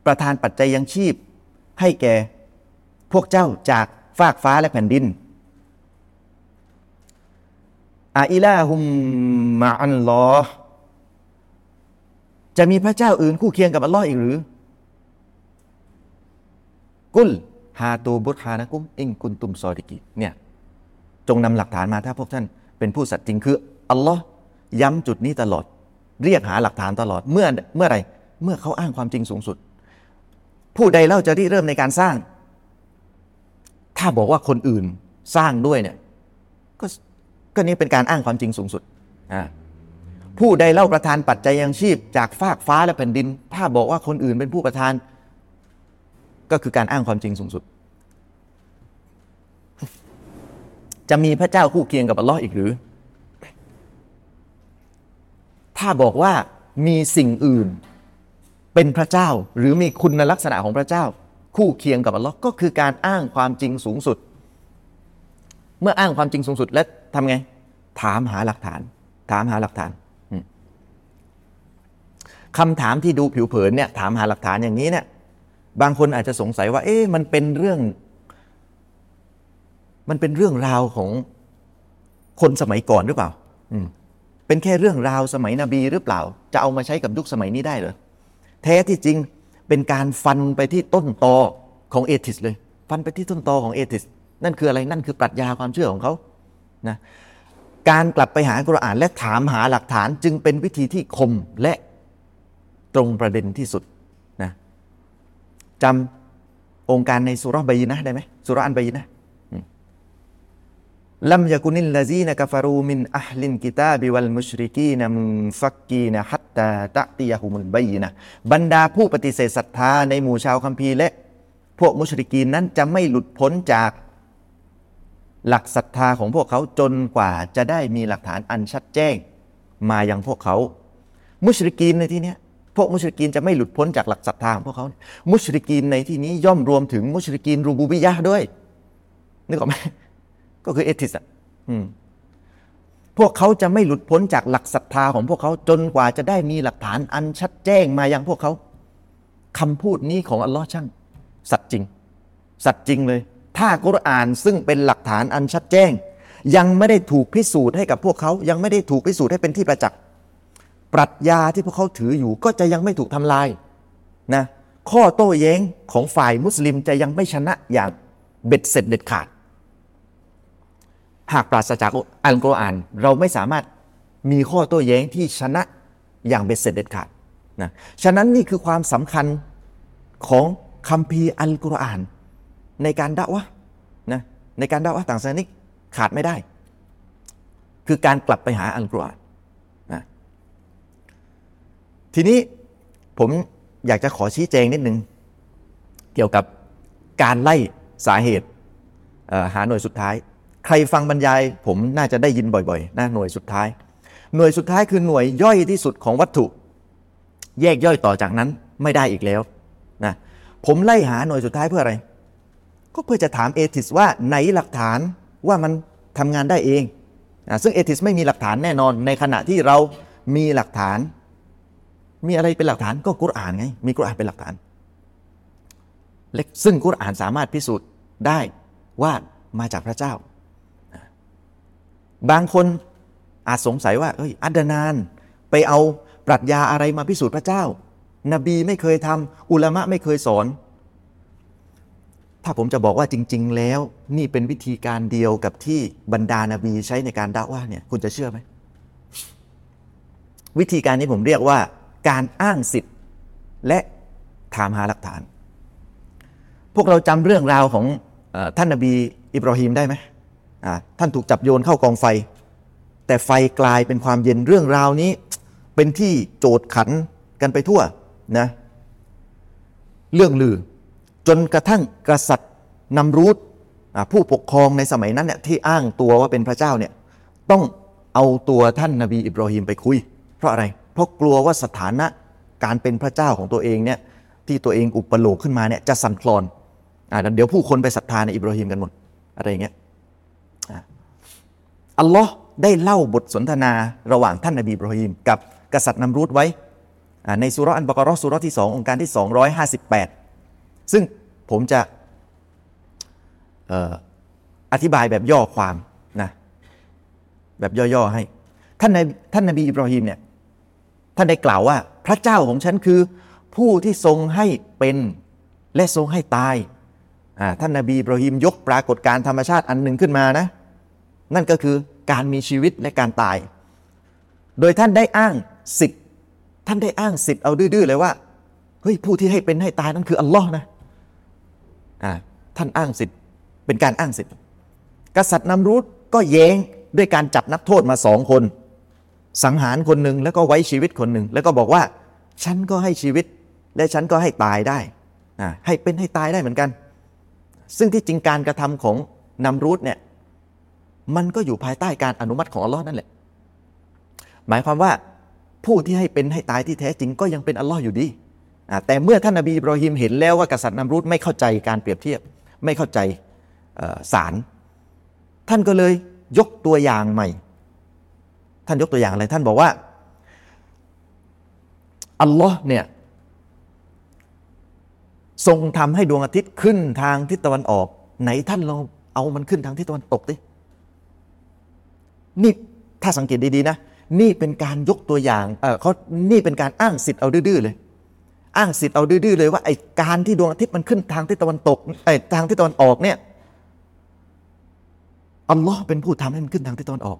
ประทานปัจจัยยังชีพ ให้แก่พวกเจ้าจากฟากฟ้าและแผ่นดินอาอิลาฮุมมาอัลลอจะมีพระเจ้าอื่นคู่เคียงกับอัลลอฮ์อีกหรือ กุลฮาตูบุตฮานะกุมอิงกุนตุมซอดิกีเนี่ย จงนำหลักฐานมาถ้าพวกท่านเป็นผู้สัตย์จริงคืออัลลอฮ์ย้ำจุดนี้ตลอด เรียกหาหลักฐานตลอดเมื่อเมื่อไรเมื่อเขาอ้างความจริงสูงสุด ผู้ใดเล่าจะริเริ่มในการสร้าง ถ้าบอกว่าคนอื่นสร้างด้วยเนี่ยก็ก็นี่เป็นการอ้างความจริงสูงสุดอ่าผู้ใดเล่าประทานปัจจัยยังชีพ จากฟากฟ้าและแผ่นดิน ถ้าบอกว่าคนอื่นเป็นผู้ประทาน ก็คือการอ้างความจริงสูงสุด จะมีพระเจ้าคู่เคียงกับอัลลอฮ์อีกหรือ ถ้าบอกว่ามีสิ่งอื่น เป็นพระเจ้าหรือมีคุณลักษณะของพระเจ้า คู่เคียงกับอัลลอฮ์ก็คือการอ้างความจริงสูงสุด เมื่ออ้างความจริงสูงสุดแล้วทำไง ถามหาหลักฐาน ถามหาหลักฐานคำถามที่ดูผิวเผินเนี่ยถามหาหลักฐานอย่างนี้เนี่ยบางคนอาจจะสงสัยว่า เอ๊ะมันเป็นเรื่อง มันเป็นเรื่องราวของคนสมัยก่อนหรือเปล่า อืมเป็นแค่เรื่องราวสมัยนบีหรือเปล่า จะเอามาใช้กับยุคสมัยนี้ได้เหรอแท้ที่จริงเป็นการฟันไปที่ต้นตอของเอทิสเลย ฟันไปที่ต้นตอของเอทิสนั่นคืออะไรนั่นคือปรัชญาความเชื่อของเขานะการกลับไปหากุรอานและถามหาหลักฐานจึงเป็นวิธีที่คมและตรงประเด็นที่สุดนะจำโองการในซูเราะฮ์บัยยินะฮ์ได้ไหมซูเราะฮ์อัลบัยยินะฮ์ لم يكن الذين كفروا من أهل الكتاب والمشركين منفكين حتى تأتيهم البينةบรรดาผู้ปฏิเสธศรัทธาในหมู่ชาวคัมภีร์และ พวกมุชริกีนนั้นจะไม่หลุดพ้นจาก หลักศรัทธาของพวกเขาจนกว่าจะได้มีหลักฐานอันชัดแจ้ง มายังพวกเขา มุชริกีนในที่นี้พวกมุชริกีนจะไม่หลุดพ้นจากหลักศรัทธาของพวกเขา มุชริกีนในที่นี้ย่อมรวมถึงมุชริกีนรูบูบิยะด้วยนึกออกไหม ก็คือเอทิสอะพวกเขาจะไม่หลุดพ้นจากหลักศรัทธาของพวกเขาจนกว่าจะได้มีหลักฐานอันชัดแจ้งมายังพวกเขาคำพูดนี้ของอัลลอฮ์ช่างสัตย์จริง สัตย์จริงเลย ถ้ากุรอานซึ่งเป็นหลักฐานอันชัดแจ้ง ยังไม่ได้ถูกพิสูจน์ให้กับพวกเขา ยังไม่ได้ถูกพิสูจน์ให้เป็นที่ประจักษ์ปรัชญาที่พวกเขาถืออยู่ก็จะยังไม่ถูกทำลายนะข้อโต้แย้งของฝ่ายมุสลิมจะยังไม่ชนะอย่างเบ็ดเสร็จเด็ดขาด หากปราศจากอัลกุรอาน เราไม่สามารถมีข้อโต้แย้งที่ชนะอย่างเบ็ดเสร็จเด็ดขาดนะฉะนั้นนี่คือความสำคัญของคัมภีร์อัลกุรอาน ในการด่าวะนะในการด่าวะต่างศาสนาขาดไม่ได้ คือการกลับไปหาอัลกุรอานนะทีนี้ผมอยากจะขอชี้แจงนิดนึง เกี่ยวกับการไล่สาเหตุหาหน่วยสุดท้าย ใครฟังบรรยาย ผมน่าจะได้ยินบ่อยๆนะหน่วยสุดท้าย หน่วยสุดท้ายคือหน่วยย่อยที่สุดของวัตถุ แยกย่อยต่อจากนั้นไม่ได้อีกแล้วนะผมไล่หาหน่วยสุดท้ายเพื่ออะไร ก็เพื่อจะถามเอทิสว่าไหนหลักฐานว่ามันทำงานได้เองนะซึ่งเอทิสไม่มีหลักฐานแน่นอน ในขณะที่เรามีหลักฐาน มีอะไรเป็นหลักฐานก็กุรอานไง มีกุรอานเป็นหลักฐานเล็กซึ่งกุรอานสามารถพิสูจน์ได้ว่ามาจากพระเจ้า บางคนอาจสงสัยว่าเอ้ยอัดนานไปเอาปรัชญาอะไรมาพิสูจน์พระเจ้า นบีไม่เคยทำอุลามะไม่เคยสอน ถ้าผมจะบอกว่าจริง ๆ แล้ว นี่เป็นวิธีการเดียวกับที่บรรดานาบีใช้ในการด่าว่าเนี่ยคุณจะเชื่อไหม วิธีการนี้ผมเรียกว่า การอ้างสิทธิ์และถามหาหลักฐาน พวกเราจำเรื่องราวของท่านนบีอิบราฮิมได้ไหม ท่านถูกจับโยนเข้ากองไฟ แต่ไฟกลายเป็นความเย็นเรื่องราวนี้ เป็นที่โจดขันกันไปทั่วนะเรื่องลือ จนกระทั่งกษัตริย์นำรูทผู้ปกครองในสมัยนั้นเนี่ยที่อ้างตัวว่าเป็นพระเจ้าเนี่ยต้องเอาตัวท่านนาบีอิบราฮิมไปคุย เพราะอะไร เพราะกลัวว่าสถานะการเป็นพระเจ้าของตัวเองเนี่ยที่ตัวเองอุปโลกขึ้นมาเนี่ยจะสั่นคลอนอ่าเดี๋ยวผู้คนไปศรัทธาในอิบราฮิมกันหมดอะไรอย่างเงี้ย อัลลอฮ์ได้เล่าบทสนทนาระหว่างท่านนบีอิบราฮิมกับกษัตริย์นำรูดไว้ในสุรอันบากรอสุรที่สององค์การที่ 258 ซึ่งผมจะอธิบายแบบย่อความนะแบบย่อๆให้ ท่านในท่านนบีอิบราฮิมเนี่ยท่านได้กล่าวว่าพระเจ้าของฉันคือผู้ที่ทรงให้เป็นและทรงให้ตายท่านนบีบรหิมยกปรากฏการธรรมชาติอันหนึ่งขึ้นมานะ นั่นก็คือการมีชีวิตและการตาย โดยท่านได้อ้างสิทธิ์ท่านได้อ้างสิทธิ์เอาดื้อๆเลยว่าเฮ้ยผู้ที่ให้เป็นให้ตายนั่นคืออัลลอฮ์นะอ่าท่านอ้างสิทธิ์เป็นการอ้างสิทธิ์ กษัตริย์นำรูดก็แย้งด้วยการจับนักโทษมาสองคน สังหารคนหนึ่งแล้วก็ไว้ชีวิตคนหนึ่ง แล้วก็บอกว่า ฉันก็ให้ชีวิต และฉันก็ให้ตายได้ให้เป็นให้ตายได้เหมือนกัน ซึ่งที่จริงการกระทำของนำรูดเนี่ย มันก็อยู่ภายใต้การอนุมัติของอัลลอฮ์นั่นแหละ หมายความว่าผู้ที่ให้เป็นให้ตายที่แท้จริงก็ยังเป็นอัลลอฮ์อยู่ดีแต่เมื่อท่านนบีอิบรอฮิมเห็นแล้วว่ากษัตริย์นำรูดไม่เข้าใจการเปรียบเทียบ ไม่เข้าใจสาร ท่านก็เลยยกตัวอย่างใหม่ ท่านยกตัวอย่างอะไร ท่านบอกว่าอัลลอฮ์เนี่ยทรงทำให้ดวงอาทิตย์ขึ้นทางทิศตะวันออก ไหนท่านลองเอามันขึ้นทางทิศตะวันตกดิ นี่ถ้าสังเกตดีๆนะ นี่เป็นการยกตัวอย่างเออเขานี่เป็นการอ้างสิทธิ์เอาดื้อเลย อ้างสิทธิ์เอาดื้อเลยว่าไอ้การที่ดวงอาทิตย์มันขึ้นทางทิศตะวันตกไอ้ทางทิศตะวันออกเนี่ยอัลลอฮ์เป็นผู้ทำให้มันขึ้นทางทิศตะวันออก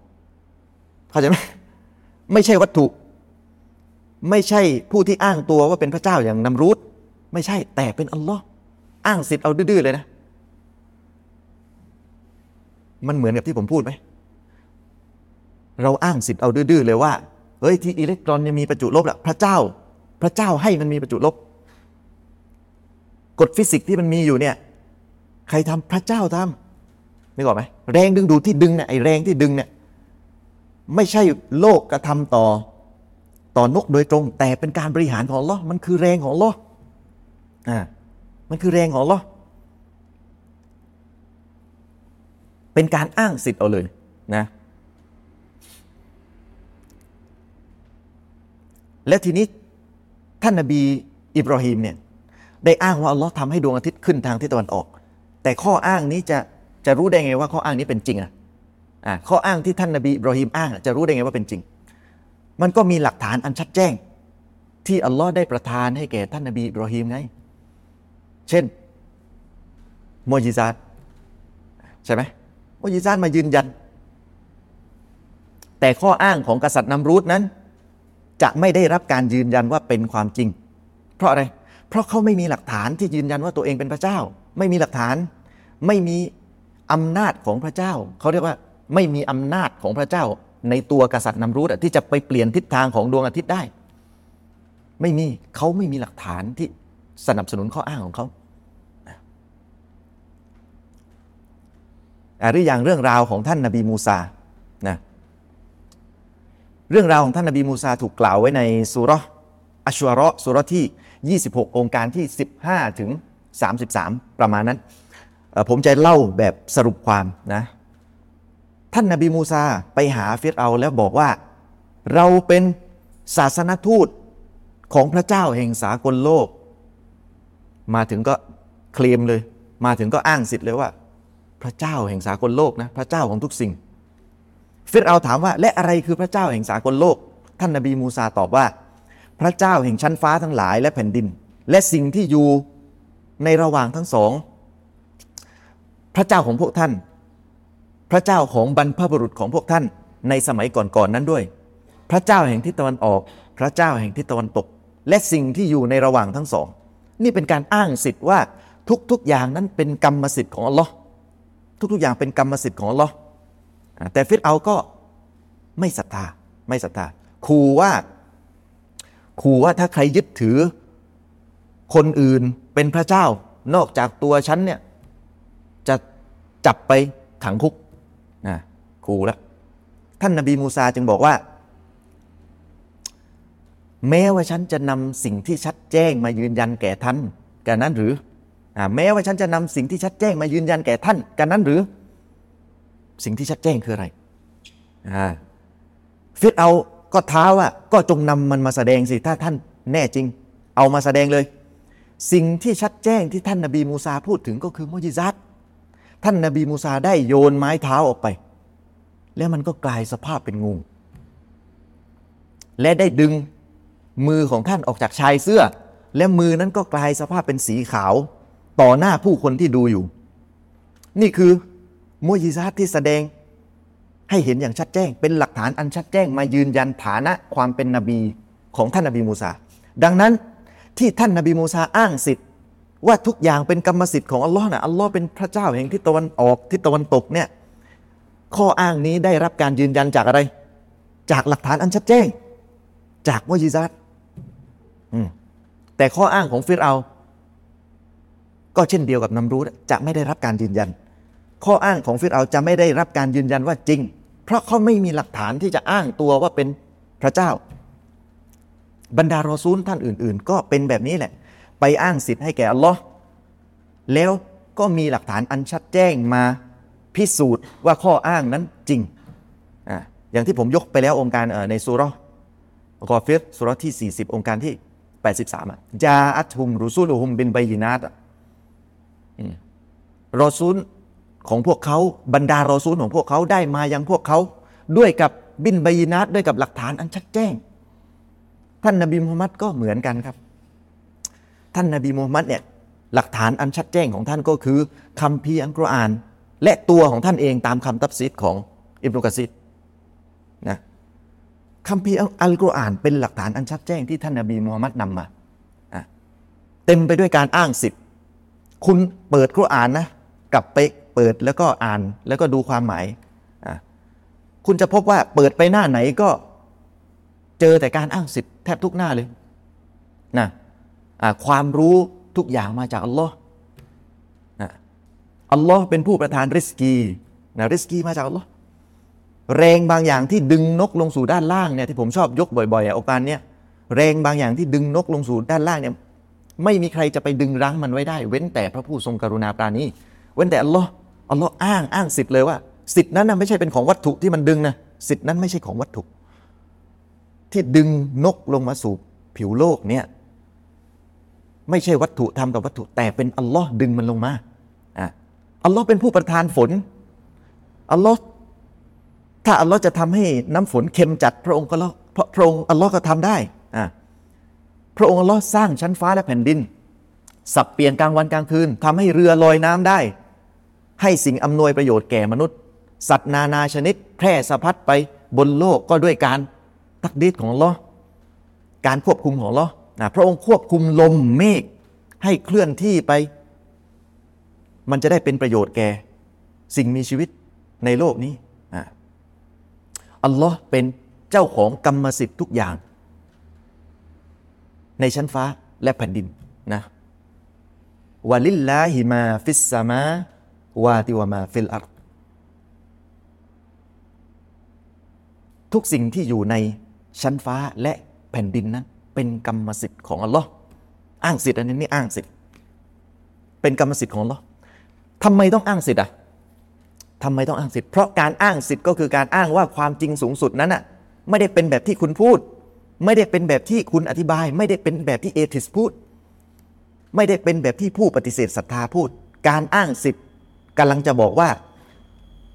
เข้าใจไหมไม่ใช่วัตถุ ไม่ใช่ผู้ที่อ้างตัวว่าเป็นพระเจ้าอย่างนำรูดไม่ใช่แต่เป็นอัลลอฮ์อ้างสิทธิ์เอาดื้อเลยนะ มันเหมือนกับที่ผมพูดไหม เราอ้างสิทธิ์เอาดื้อเลยว่าเฮ้ยที่อิเล็กตรอนยังมีประจุลบแหละพระเจ้า พระเจ้าให้มันมีประจุลบ กฎฟิสิกส์ที่มันมีอยู่เนี่ย ใครทำพระเจ้าทำนึกออกไหมแรงดึงดูดที่ดึงเนี่ยไอแรงที่ดึงเนี่ยไม่ใช่โลกกระทำต่อต่อนกโดยตรง แต่เป็นการบริหารของลอมันคือแรงของลออ่ามันคือแรงของลอเป็นการอ้างสิทธิ์เอาเลยนะ แล้วทีนี้ท่านนบีอิบราฮิมเนี่ยได้อ้างว่าอัลลอฮ์ทำให้ดวงอาทิตย์ขึ้นทางทิศตะวันออก แต่ข้ออ้างนี้จะจะรู้ได้ไงว่าข้ออ้างนี้เป็นจริงอะอ่าข้ออ้างที่ท่านนบีอิบราฮิมอ้างจะรู้ได้ไงว่าเป็นจริง มันก็มีหลักฐานอันชัดแจ้ง ที่อัลลอฮ์ได้ประทานให้แก่ท่านนบีอิบราฮิมไง เช่นโมจิซาตใช่ไหมโมจิซาตมายืนยัน แต่ข้ออ้างของกษัตริย์นำรูดนั้น จะไม่ได้รับการยืนยันว่าเป็นความจริง เพราะอะไร เพราะเขาไม่มีหลักฐานที่ยืนยันว่าตัวเองเป็นพระเจ้า ไม่มีหลักฐาน ไม่มีอำนาจของพระเจ้า เขาเรียกว่าไม่มีอำนาจของพระเจ้า ในตัวกษัตริย์นำรูดที่จะไปเปลี่ยนทิศทางของดวงอาทิตย์ได้ ไม่มีเขาไม่มีหลักฐานที่สนับสนุนข้ออ้างของเขาหรืออย่างเรื่องราวของท่านนบีมูซา เรื่องราวของท่านนบีมูซาถูกกล่าวไว้ในสุรอัชวระสุรที่ 26 องค์การที่ 15 ถึง 33 ประมาณนั้น ผมจะเล่าแบบสรุปความนะ ท่านนบีมูซาไปหาฟิรเอาแล้วบอกว่า เราเป็นศาสนทูตของพระเจ้าแห่งสากลโลก มาถึงก็เคลมเลย มาถึงก็อ้างสิทธิ์เลยว่า พระเจ้าแห่งสากลโลกนะ พระเจ้าของทุกสิ่ง ฟิรเอาถามว่า และอะไรคือพระเจ้าแห่งสากลโลก ท่านนบีมูซาตอบว่า พระเจ้าแห่งชั้นฟ้าทั้งหลายและแผ่นดิน และสิ่งที่อยู่ในระหว่างทั้งสอง พระเจ้าของพวกท่าน พระเจ้าของบรรพบุรุษของพวกท่านในสมัยก่อนๆนนั้นด้วย พระเจ้าแห่งทิศตะวันออก พระเจ้าแห่งทิศตะวันตก และสิ่งที่อยู่ในระหว่างทั้งสอง นี่เป็นการอ้างสิทธิ์ว่าทุกๆอย่างนั้นเป็นกรรมสิทธิ์ของอัลลอฮ์ทุกๆอย่างเป็นกรรมสิทธิ์ของอัลลอฮ์ แต่ฟิตเอาก็ไม่ศรัทธาไม่ศรัทธาขู่ว่าขู่ว่าถ้าใครยึดถือคนอื่นเป็นพระเจ้านอกจากตัวฉันเนี่ยจะจับไปขังคุกนะขู่แล้วท่านนบีมูซาจึงบอกว่า แม้ว่าฉันจะนำสิ่งที่ชัดแจ้งมายืนยันแก่ท่านกันนั้นหรืออแม้ว่าฉันจะนำสิ่งที่ชัดแจ้งมายืนยันแก่ท่านกันนั้นหรือ สิ่งที่ชัดแจ้งคืออะไรฟิตเอาก็ท้าว่าก็จงนำมันมาแสดงสิถ้าท่านแน่จริง เอามาแสดงเลย สิ่งที่ชัดแจ้งที่ท่านนบีมูซาพูดถึงก็คือมุจิซัตท่านนบีมูซาได้โยนไม้เท้าออกไป แล้วมันก็กลายสภาพเป็นงู และได้ดึงมือของท่านออกจากชายเสื้อ และมือนั้นก็กลายสภาพเป็นสีขาว ต่อหน้าผู้คนที่ดูอยู่ นี่คือ มุยิซัตที่แสดงให้เห็นอย่างชัดแจ้ง เป็นหลักฐานอันชัดแจ้งมายืนยันฐานะความเป็นนบีของท่านนบีมูซา ดังนั้นที่ท่านนบีมูซาอ้างสิทธิ์ ว่าทุกอย่างเป็นกรรมสิทธิ์ของอัลลอฮ์นะอัลลอฮ์เป็นพระเจ้าแห่งทิศตะวันออกทิศตะวันตกเนี่ยข้ออ้างนี้ได้รับการยืนยันจากอะไร จากหลักฐานอันชัดแจ้ง จากมุจิซัตแต่ข้ออ้างของฟิรเอา ก็เช่นเดียวกับนัมรูดจะไม่ได้รับการยืนยัน ข้ออ้างของฟิรเอาจะไม่ได้รับการยืนยันว่าจริง เพราะเขาไม่มีหลักฐานที่จะอ้างตัวว่าเป็นพระเจ้า บรรดารอซูลท่านอื่น ๆ ก็เป็นแบบนี้แหละ ไปอ้างสิทธิ์ให้แก่อัลลอฮ์แล้วก็มีหลักฐานอันชัดแจ้งมาพิสูจน์ว่าข้ออ้างนั้นจริงออย่างที่ผมยกไปแล้วองค์การในสุรกอฟิรสุรที่ 40 องค์การที่ 83อะจาอัตุมรุซูลุฮุมบินไบยินาตรอซูล ของพวกเขาบรรดารอซูลของพวกเขาได้มายังพวกเขา ด้วยกับบินไบยินาตด้วยกับหลักฐานอันชัดแจ้ง ท่านนบีมูฮัมมัดก็เหมือนกันครับ ท่านนบีมูฮัมมัดเนี่ยหลักฐานอันชัดแจ้งของท่านก็คือคำพีอัลกุรอาน และตัวของท่านเองตามคำตับซิดของอิบนุกะซิดนะคำพีอัลกุรอานเป็นหลักฐานอันชัดแจ้งที่ท่านนบีมูฮัมมัดนำมาเต็มไปด้วยการอ้างสิทธิ์ คุณเปิดกุรอานนะกลับไป เปิดแล้วก็อ่านแล้วก็ดูความหมายคุณจะพบว่าเปิดไปหน้าไหนก็เจอแต่การอ้างสิทธิ์แทบทุกหน้าเลยนะความรู้ทุกอย่างมาจากอัลลอฮ์อัลลอฮ์เป็นผู้ประทานริสกีนะริสกีมาจากอัลลอฮ์แรงบางอย่างที่ดึงนกลงสู่ด้านล่างเนี่ยที่ผมชอบยกบ่อยๆโอกาสเนี้ยแรงบางอย่างที่ดึงนกลงสู่ด้านล่างเนี่ยไม่มีใครจะไปดึงรั้งมันไว้ได้ เว้นแต่พระผู้ทรงกรุณาปราณีเว้นแต่อัลลอฮ์ อัลลอฮ์อ้างอ้างสิทธิ์เลยว่า สิทธิ์นั้นไม่ใช่เป็นของวัตถุที่มันดึงนะสิทธิ์นั้นไม่ใช่ของวัตถุ ที่ดึงนกลงมาสู่ผิวโลกเนี่ยไม่ใช่วัตถุทำกับวัตถุ แต่เป็นอัลลอฮ์ดึงมันลงมาอะอัลลอฮ์เป็นผู้ประทานฝนอัลลอฮ์ถ้าอัลลอฮ์จะทำให้น้ำฝนเค็มจัดพระองค์ก็ละเพราะพระองค์อัลลอฮ์ก็ทำได้อะพระองค์อัลลอฮ์สร้างชั้นฟ้าและแผ่นดิน สับเปลี่ยนกลางวันกลางคืนทำให้เรือลอยน้ำได้ ให้สิ่งอำนวยประโยชน์แก่มนุษย์ สัตว์นานาชนิด แพร่สะพัดไปบนโลกก็ด้วยการตักดีดของลอการควบคุมของลอนะพระองค์ควบคุมลมเมฆให้เคลื่อนที่ไป มันจะได้เป็นประโยชน์แก่ สิ่งมีชีวิตในโลกนี้อัลลอฮ์เป็นเจ้าของกรรมสิทธิ์ทุกอย่าง ในชั้นฟ้าและแผ่นดินนะولله ما في السماوات وما في الأرضทุกสิ่งที่อยู่ในชั้นฟ้าและแผ่นดินนั้น เป็นกรรมสิทธิ์ของอัลลอฮ์อ้างสิทธิ์อันนี้นี่อ้างสิทธิ์เป็นกรรมสิทธิ์ของอัลลอฮ์ทำไมต้องอ้างสิทธิ์อะทำไมต้องอ้างสิทธิ์เพราะการอ้างสิทธิ์ก็คือการอ้างว่าความจริงสูงสุดนั้นอะไม่ได้เป็นแบบที่คุณพูด ไม่ได้เป็นแบบที่คุณอธิบาย ไม่ได้เป็นแบบที่เอทิสพูด ไม่ได้เป็นแบบที่ผู้ปฏิเสธศรัทธาพูด การอ้างสิทธิ์ กำลังจะบอกว่า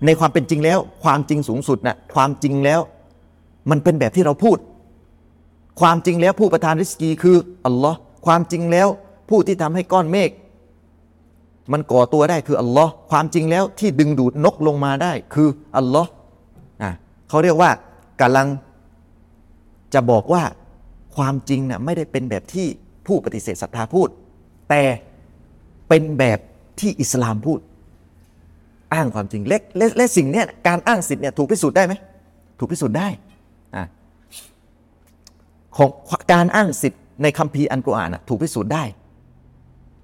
ในความเป็นจริงแล้ว ความจริงสูงสุดนะ่ะความจริงแล้ว มันเป็นแบบที่เราพูด ความจริงแล้วผู้ประทานริสกีคืออัลลอฮ์ความจริงแล้วผู้ที่ทำให้ก้อนเมฆมันก่อตัวได้คืออัลลอฮ์ความจริงแล้วที่ดึงดูดนกลงมาได้คืออัลลอฮ์อะเขาเรียกว่ากำลังจะบอกว่าความจริงนะ่ะไม่ได้เป็นแบบที่ผู้ปฏิเสธศรัทธาพูด แต่เป็นแบบที่อิสลามพูด อ้างความจริงเล็กและสิ่งเนี้ยการอ้างสิทธิ์เนี่ยถูกพิสูจน์ได้ไหมถูกพิสูจน์ได้อะของการอ้างสิทธิ์ในคัมภีร์อันกุรอานถูกพิสูจน์ได้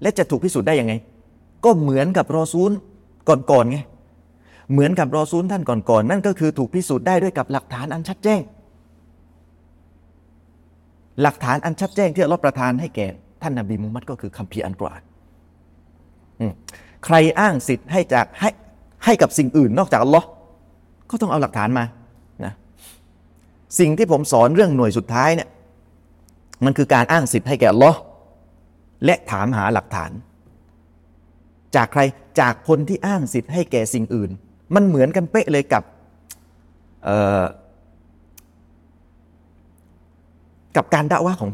และจะถูกพิสูจน์ได้ยังไง ก็เหมือนกับรอซูลก่อนๆไงเหมือนกับรอซูลท่านก่อนๆนั่นก็คือถูกพิสูจน์ได้ด้วยกับหลักฐานอันชัดแจ้ง หลักฐานอันชัดแจ้งที่อัลลอฮ์ประทานให้แก่ท่านนบีมุฮัมมัดก็คือคัมภีร์อันกุรอานใครอ้างสิทธิ์ให้จากให้ ให้กับสิ่งอื่นนอกจากอัลลอฮ์ก็ต้องเอาหลักฐานมานะสิ่งที่ผมสอนเรื่องหน่วยสุดท้ายเนี่ยมันคือการอ้างสิทธิ์ให้แก่ลอและถามหาหลักฐาน จากใครจากคนที่อ้างสิทธิ์ให้แก่สิ่งอื่น มันเหมือนกันเป๊ะเลยกับกับการด่าว่าของ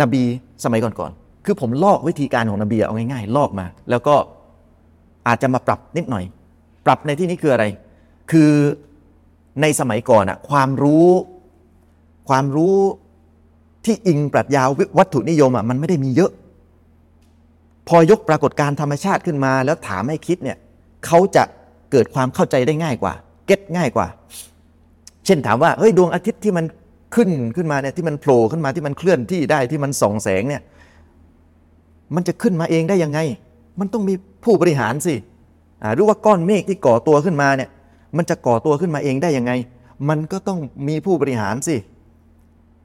นบีสมัยก่อนๆ คือผมลอกวิธีการของนบีเอาง่ายๆ ลอกมา แล้วก็อาจจะมาปรับนิดหน่อย ปรับในที่นี้คืออะไร คือในสมัยก่อนอะความรู้ความรู้ที่อิงปรัชญาวัตถุนิยมอะมันไม่ได้มีเยอะ พอยกปรากฏการธรรมชาติขึ้นมา แล้วถามให้คิดเนี่ยเขาจะเกิดความเข้าใจได้ง่ายกว่า เก็ตง่ายกว่า เช่นถามว่าเฮ้ยดวงอาทิตย์ที่มันขึ้นขึ้นมาเนี่ยที่มันโผล่ขึ้นมาที่มันเคลื่อนที่ได้ที่มันส่องแสงเนี่ยมันจะขึ้นมาเองได้ยังไง มันต้องมีผู้บริหารสิ หรือว่าก้อนเมฆที่ก่อตัวขึ้นมาเนี่ยมันจะก่อตัวขึ้นมาเองได้ยังไง มันก็ต้องมีผู้บริหารสิ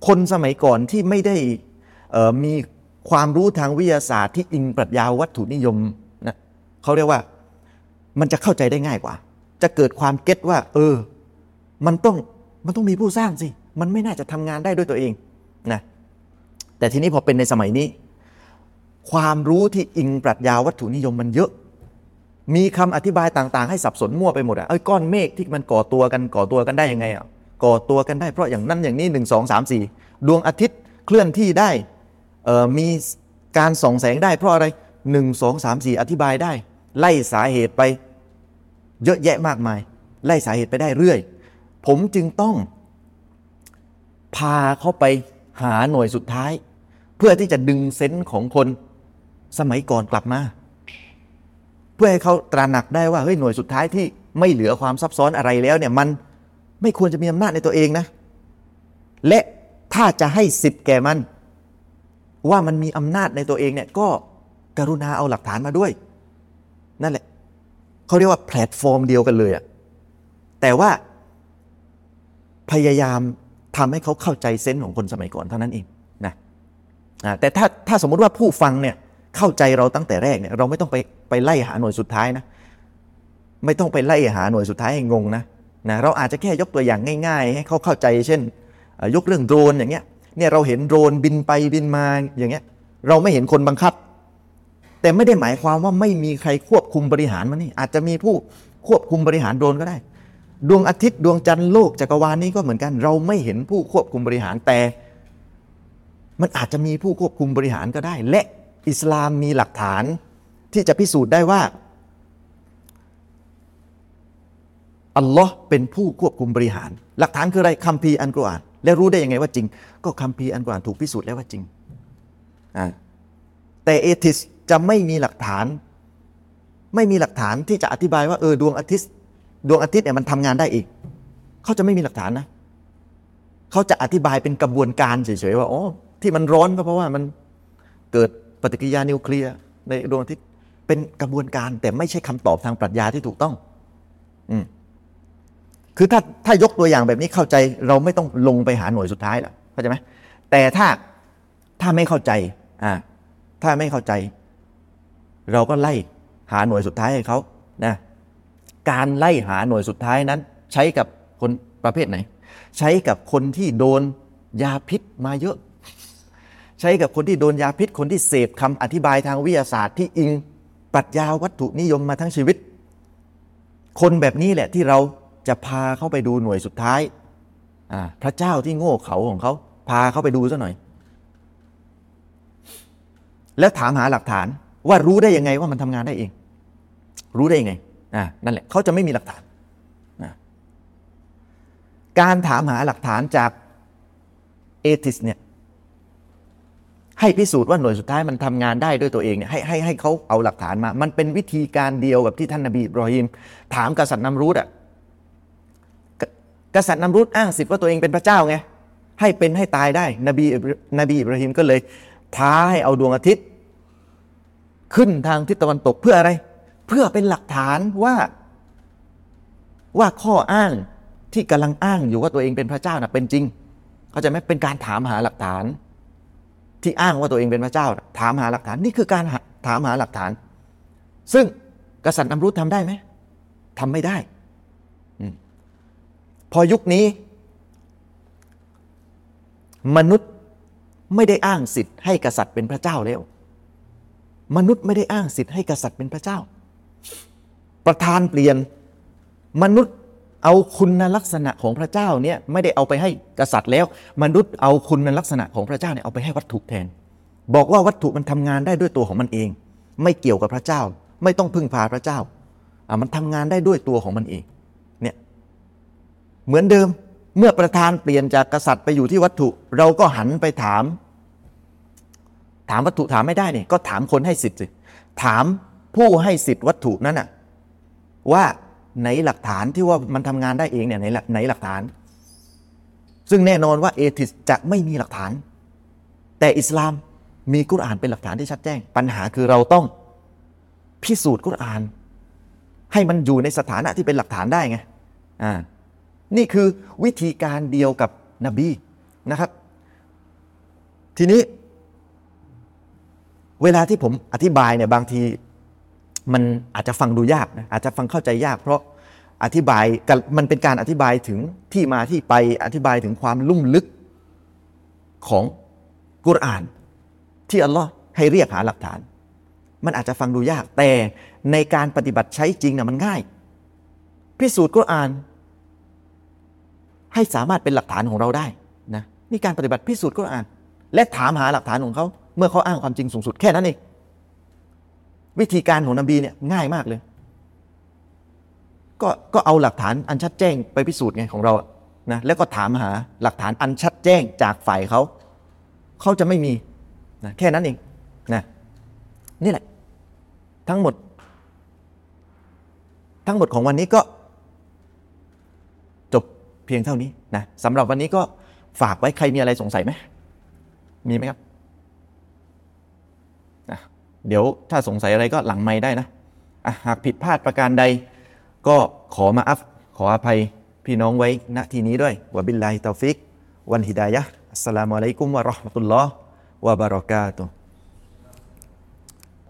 คนสมัยก่อนที่ไม่ได้มีความรู้ทางวิทยาศาสตร์ที่อิงปรัชญาวัตถุนิยมนะเขาเรียกว่ามันจะเข้าใจได้ง่ายกว่า จะเกิดความเก็ตว่า เออ มันต้องมันต้องมีผู้สร้างสิ มันไม่น่าจะทำงานได้ด้วยตัวเองนะแต่ทีนี้พอเป็นในสมัยนี้ ความรู้ที่อิงปรัชญาวัตถุนิยมมันเยอะ มีคำอธิบายต่างๆ ให้สับสนมั่วไปหมดอะไอ้ก้อนเมฆที่มันก่อตัวกันก่อตัวกันได้ยังไงอะก่อตัวกันได้เพราะอย่างนั้นอย่างนี้หนึ่งสองสามสี่ดวงอาทิตย์เคลื่อนที่ได้มีการส่องแสงได้เพราะอะไรหนึ่งสองสามสี่อธิบายได้ ไล่สาเหตุไปเยอะแยะมากมาย ไล่สาเหตุไปได้เรื่อย ผมจึงต้อง พาเขาไปหาหน่วยสุดท้าย เพื่อที่จะดึงเซนส์ของคนสมัยก่อนกลับมา เพื่อให้เขาตระหนักได้ว่าเฮ้ยหน่วยสุดท้ายที่ไม่เหลือความซับซ้อนอะไรแล้วเนี่ยมันไม่ควรจะมีอำนาจในตัวเองนะ และถ้าจะให้สิทธิ์แก่มัน ว่ามันมีอำนาจในตัวเองเนี่ยก็กรุณาเอาหลักฐานมาด้วย นั่นแหละเขาเรียกว่าแพลตฟอร์มเดียวกันเลยอะแต่ว่าพยายามทำให้เขาเข้าใจเซนส์ของคนสมัยก่อนเท่านั้นเองนะแต่ถ้าถ้าสมมติว่าผู้ฟังเนี่ย เข้าใจเราตั้งแต่แรกเนี่ยเราไม่ต้องไปไปไล่หาหน่วยสุดท้ายนะ ไม่ต้องไปไล่หาหน่วยสุดท้ายให้งงนะนะเราอาจจะแค่ยกตัวอย่างง่าย ๆ ให้เขาเข้าใจ เช่น ยกเรื่องโดรนอย่างเงี้ยเนี่ยเราเห็นโดรนบินไปบินมาอย่างเงี้ย เราไม่เห็นคนบังคับ แต่ไม่ได้หมายความว่าไม่มีใครควบคุมบริหารมันนี่อาจจะมีผู้ควบคุมบริหารโดรนก็ได้ ดวงอาทิตย์ดวงจันทร์โลกจักรวาลนี้ก็เหมือนกัน เราไม่เห็นผู้ควบคุมบริหารแต่ มันอาจจะมีผู้ควบคุมบริหารก็ได้ และ อิสลามมีหลักฐานที่จะพิสูจน์ได้ว่าอัลลอฮ์เป็นผู้ควบคุมบริหาร หลักฐานคืออะไรคัมภีร์อันกุรอาน และรู้ได้ยังไงว่าจริง ก็คัมภีร์อันกุรอานถูกพิสูจน์แล้วว่าจริงแต่เอทิสจะไม่มีหลักฐาน ไม่มีหลักฐานที่จะอธิบายว่าเออดวงอาทิตย์ ดวงอาทิตย์เนี่ยมันทำงานได้อีก เขาจะไม่มีหลักฐานนะ เขาจะอธิบายเป็นกระบวนการเฉยๆว่าอ๋อที่มันร้อนก็เพราะว่ามันเกิด ปฏิกิริยานิวเคลียร์ในดวงอาทิตย์เป็นกระบวนการแต่ไม่ใช่คำตอบทางปรัชญาที่ถูกต้อง อืคือถ้าถ้ายกตัวอย่างแบบนี้เข้าใจเราไม่ต้องลงไปหาหน่วยสุดท้ายหรอกเข้าใจไหมแต่ถ้าถ้าไม่เข้าใจอ่าถ้าไม่เข้าใจ เราก็ไล่หาหน่วยสุดท้ายให้เขานะการไล่หาหน่วยสุดท้ายนั้น ใช้กับคนประเภทไหน ใช้กับคนที่โดนยาพิษมาเยอะ ใช้กับคนที่โดนยาพิษคนที่เสพคำอธิบายทางวิทยาศาสตร์ที่อิงปรัชญาวัตถุนิยมมาทั้งชีวิต คนแบบนี้แหละที่เราจะพาเข้าไปดูหน่วยสุดท้าย พระเจ้าที่โง่เขาของเขา พาเขาไปดูซะหน่อย แล้วถามหาหลักฐานว่ารู้ได้ยังไงว่ามันทำงานได้เอง รู้ได้ยังไงอ่านั่นแหละเขาจะไม่มีหลักฐาน การถามหาหลักฐานจากเอทิสเนี่ย ให้พิสูจน์ว่าหน่วยสุดท้ายมันทำงานได้ด้วยตัวเองเนี่ยให้ให้ให้เขาเอาหลักฐานมา มันเป็นวิธีการเดียวกับที่ท่านนบีบรอฮิมถามกษัตริย์นำรูดอะกษัตริย์นำรุดอ้างสิทธิ์ว่าตัวเองเป็นพระเจ้าไงให้เป็นให้ตายได้ นบีนบีอิบราฮิมก็เลยท้าให้เอาดวงอาทิตย์ ขึ้นทางทิศตะวันตกเพื่ออะไร เพื่อเป็นหลักฐานว่าว่าข้ออ้างที่กำลังอ้างอยู่ว่าตัวเองเป็นพระเจ้านะเป็นจริง เขาจะไหมเป็นการถามหาหลักฐาน ที่อ้างว่าตัวเองเป็นพระเจ้า ถามหาหลักฐานนี่คือการถามหาหลักฐาน ซึ่งกษัตริย์นำรุดทำได้ไหมทำไม่ได้พอยุคนี้ มนุษย์ไม่ได้อ้างสิทธิ์ให้กษัตริย์เป็นพระเจ้าแล้ว มนุษย์ไม่ได้อ้างสิทธิ์ให้กษัตริย์เป็นพระเจ้า ประธานเปลี่ยนมนุษย์ เอาคุณลักษณะของพระเจ้าเนี่ยไม่ได้เอาไปให้กษัตริย์แล้ว มนุษย์เอาคุณลักษณะของพระเจ้าเนี่ยเอาไปให้วัตถุแทน บอกว่าวัตถุมันทำงานได้ด้วยตัวของมันเอง ไม่เกี่ยวกับพระเจ้า ไม่ต้องพึ่งพาพระเจ้าอ่ามันทำงานได้ด้วยตัวของมันเองเนี่ยเหมือนเดิมเมื่อประธานเปลี่ยนจากกษัตริย์ไปอยู่ที่วัตถุ เราก็หันไปถาม ถามวัตถุถามไม่ได้เนี่ยก็ถามคนให้สิทธิ์สิถามผู้ให้สิทธิ์วัตถุนั้นน่ะว่า ไหนหลักฐานที่ว่ามันทำงานได้เองเนี่ยไหนหลักไหนหลักฐาน ซึ่งแน่นอนว่าเอทิสจะไม่มีหลักฐาน แต่อิสลามมีกุรอานเป็นหลักฐานที่ชัดแจ้ง ปัญหาคือเราต้องพิสูจน์กุรอาน ให้มันอยู่ในสถานะที่เป็นหลักฐานได้ไงอ่านี่คือวิธีการเดียวกับนบีนะครับ ทีนี้ เวลาที่ผมอธิบายเนี่ยบางที มันอาจจะฟังดูยากนะอาจจะฟังเข้าใจยาก เพราะอธิบายมันเป็นการอธิบายถึงที่มาที่ไปอธิบายถึงความลุ่มลึกของกุรอาน ที่อัลลอฮ์ให้เรียกหาหลักฐาน มันอาจจะฟังดูยาก แต่ในการปฏิบัติใช้จริงนะมันง่าย พิสูจน์กุรอาน ให้สามารถเป็นหลักฐานของเราได้นะนี่การปฏิบัติพิสูจน์กุรอาน และถามหาหลักฐานของเขา เมื่อเขาอ้างความจริงสูงสุดแค่นั้นเอง วิธีการของนบีเนี่ยง่ายมากเลย ก็ก็เอาหลักฐานอันชัดแจ้งไปพิสูจน์ไงของเราอะนะแล้วก็ถามหาหลักฐานอันชัดแจ้งจากฝ่ายเขาเขาจะไม่มีนะแค่นั้นเองนะนี่แหละ ทั้งหมด ทั้งหมดของวันนี้ก็ จบเพียงเท่านี้นะสำหรับวันนี้ก็ฝากไว้ใครมีอะไรสงสัยไหมมีไหมครับ เดี๋ยวถ้าสงสัยอะไรก็หลังไม่ได้นะอะหากผิดพลาดประการใด ก็ขอมาอัฟขออภัยพี่น้องไว้ณที่นี้ด้วยวะบิลลาฮิตาฟิก วันฮิดายะอัสสลามุอะลัยกุมวะเราะห์มะตุลลอฮ์วะบารอกาตุฮ์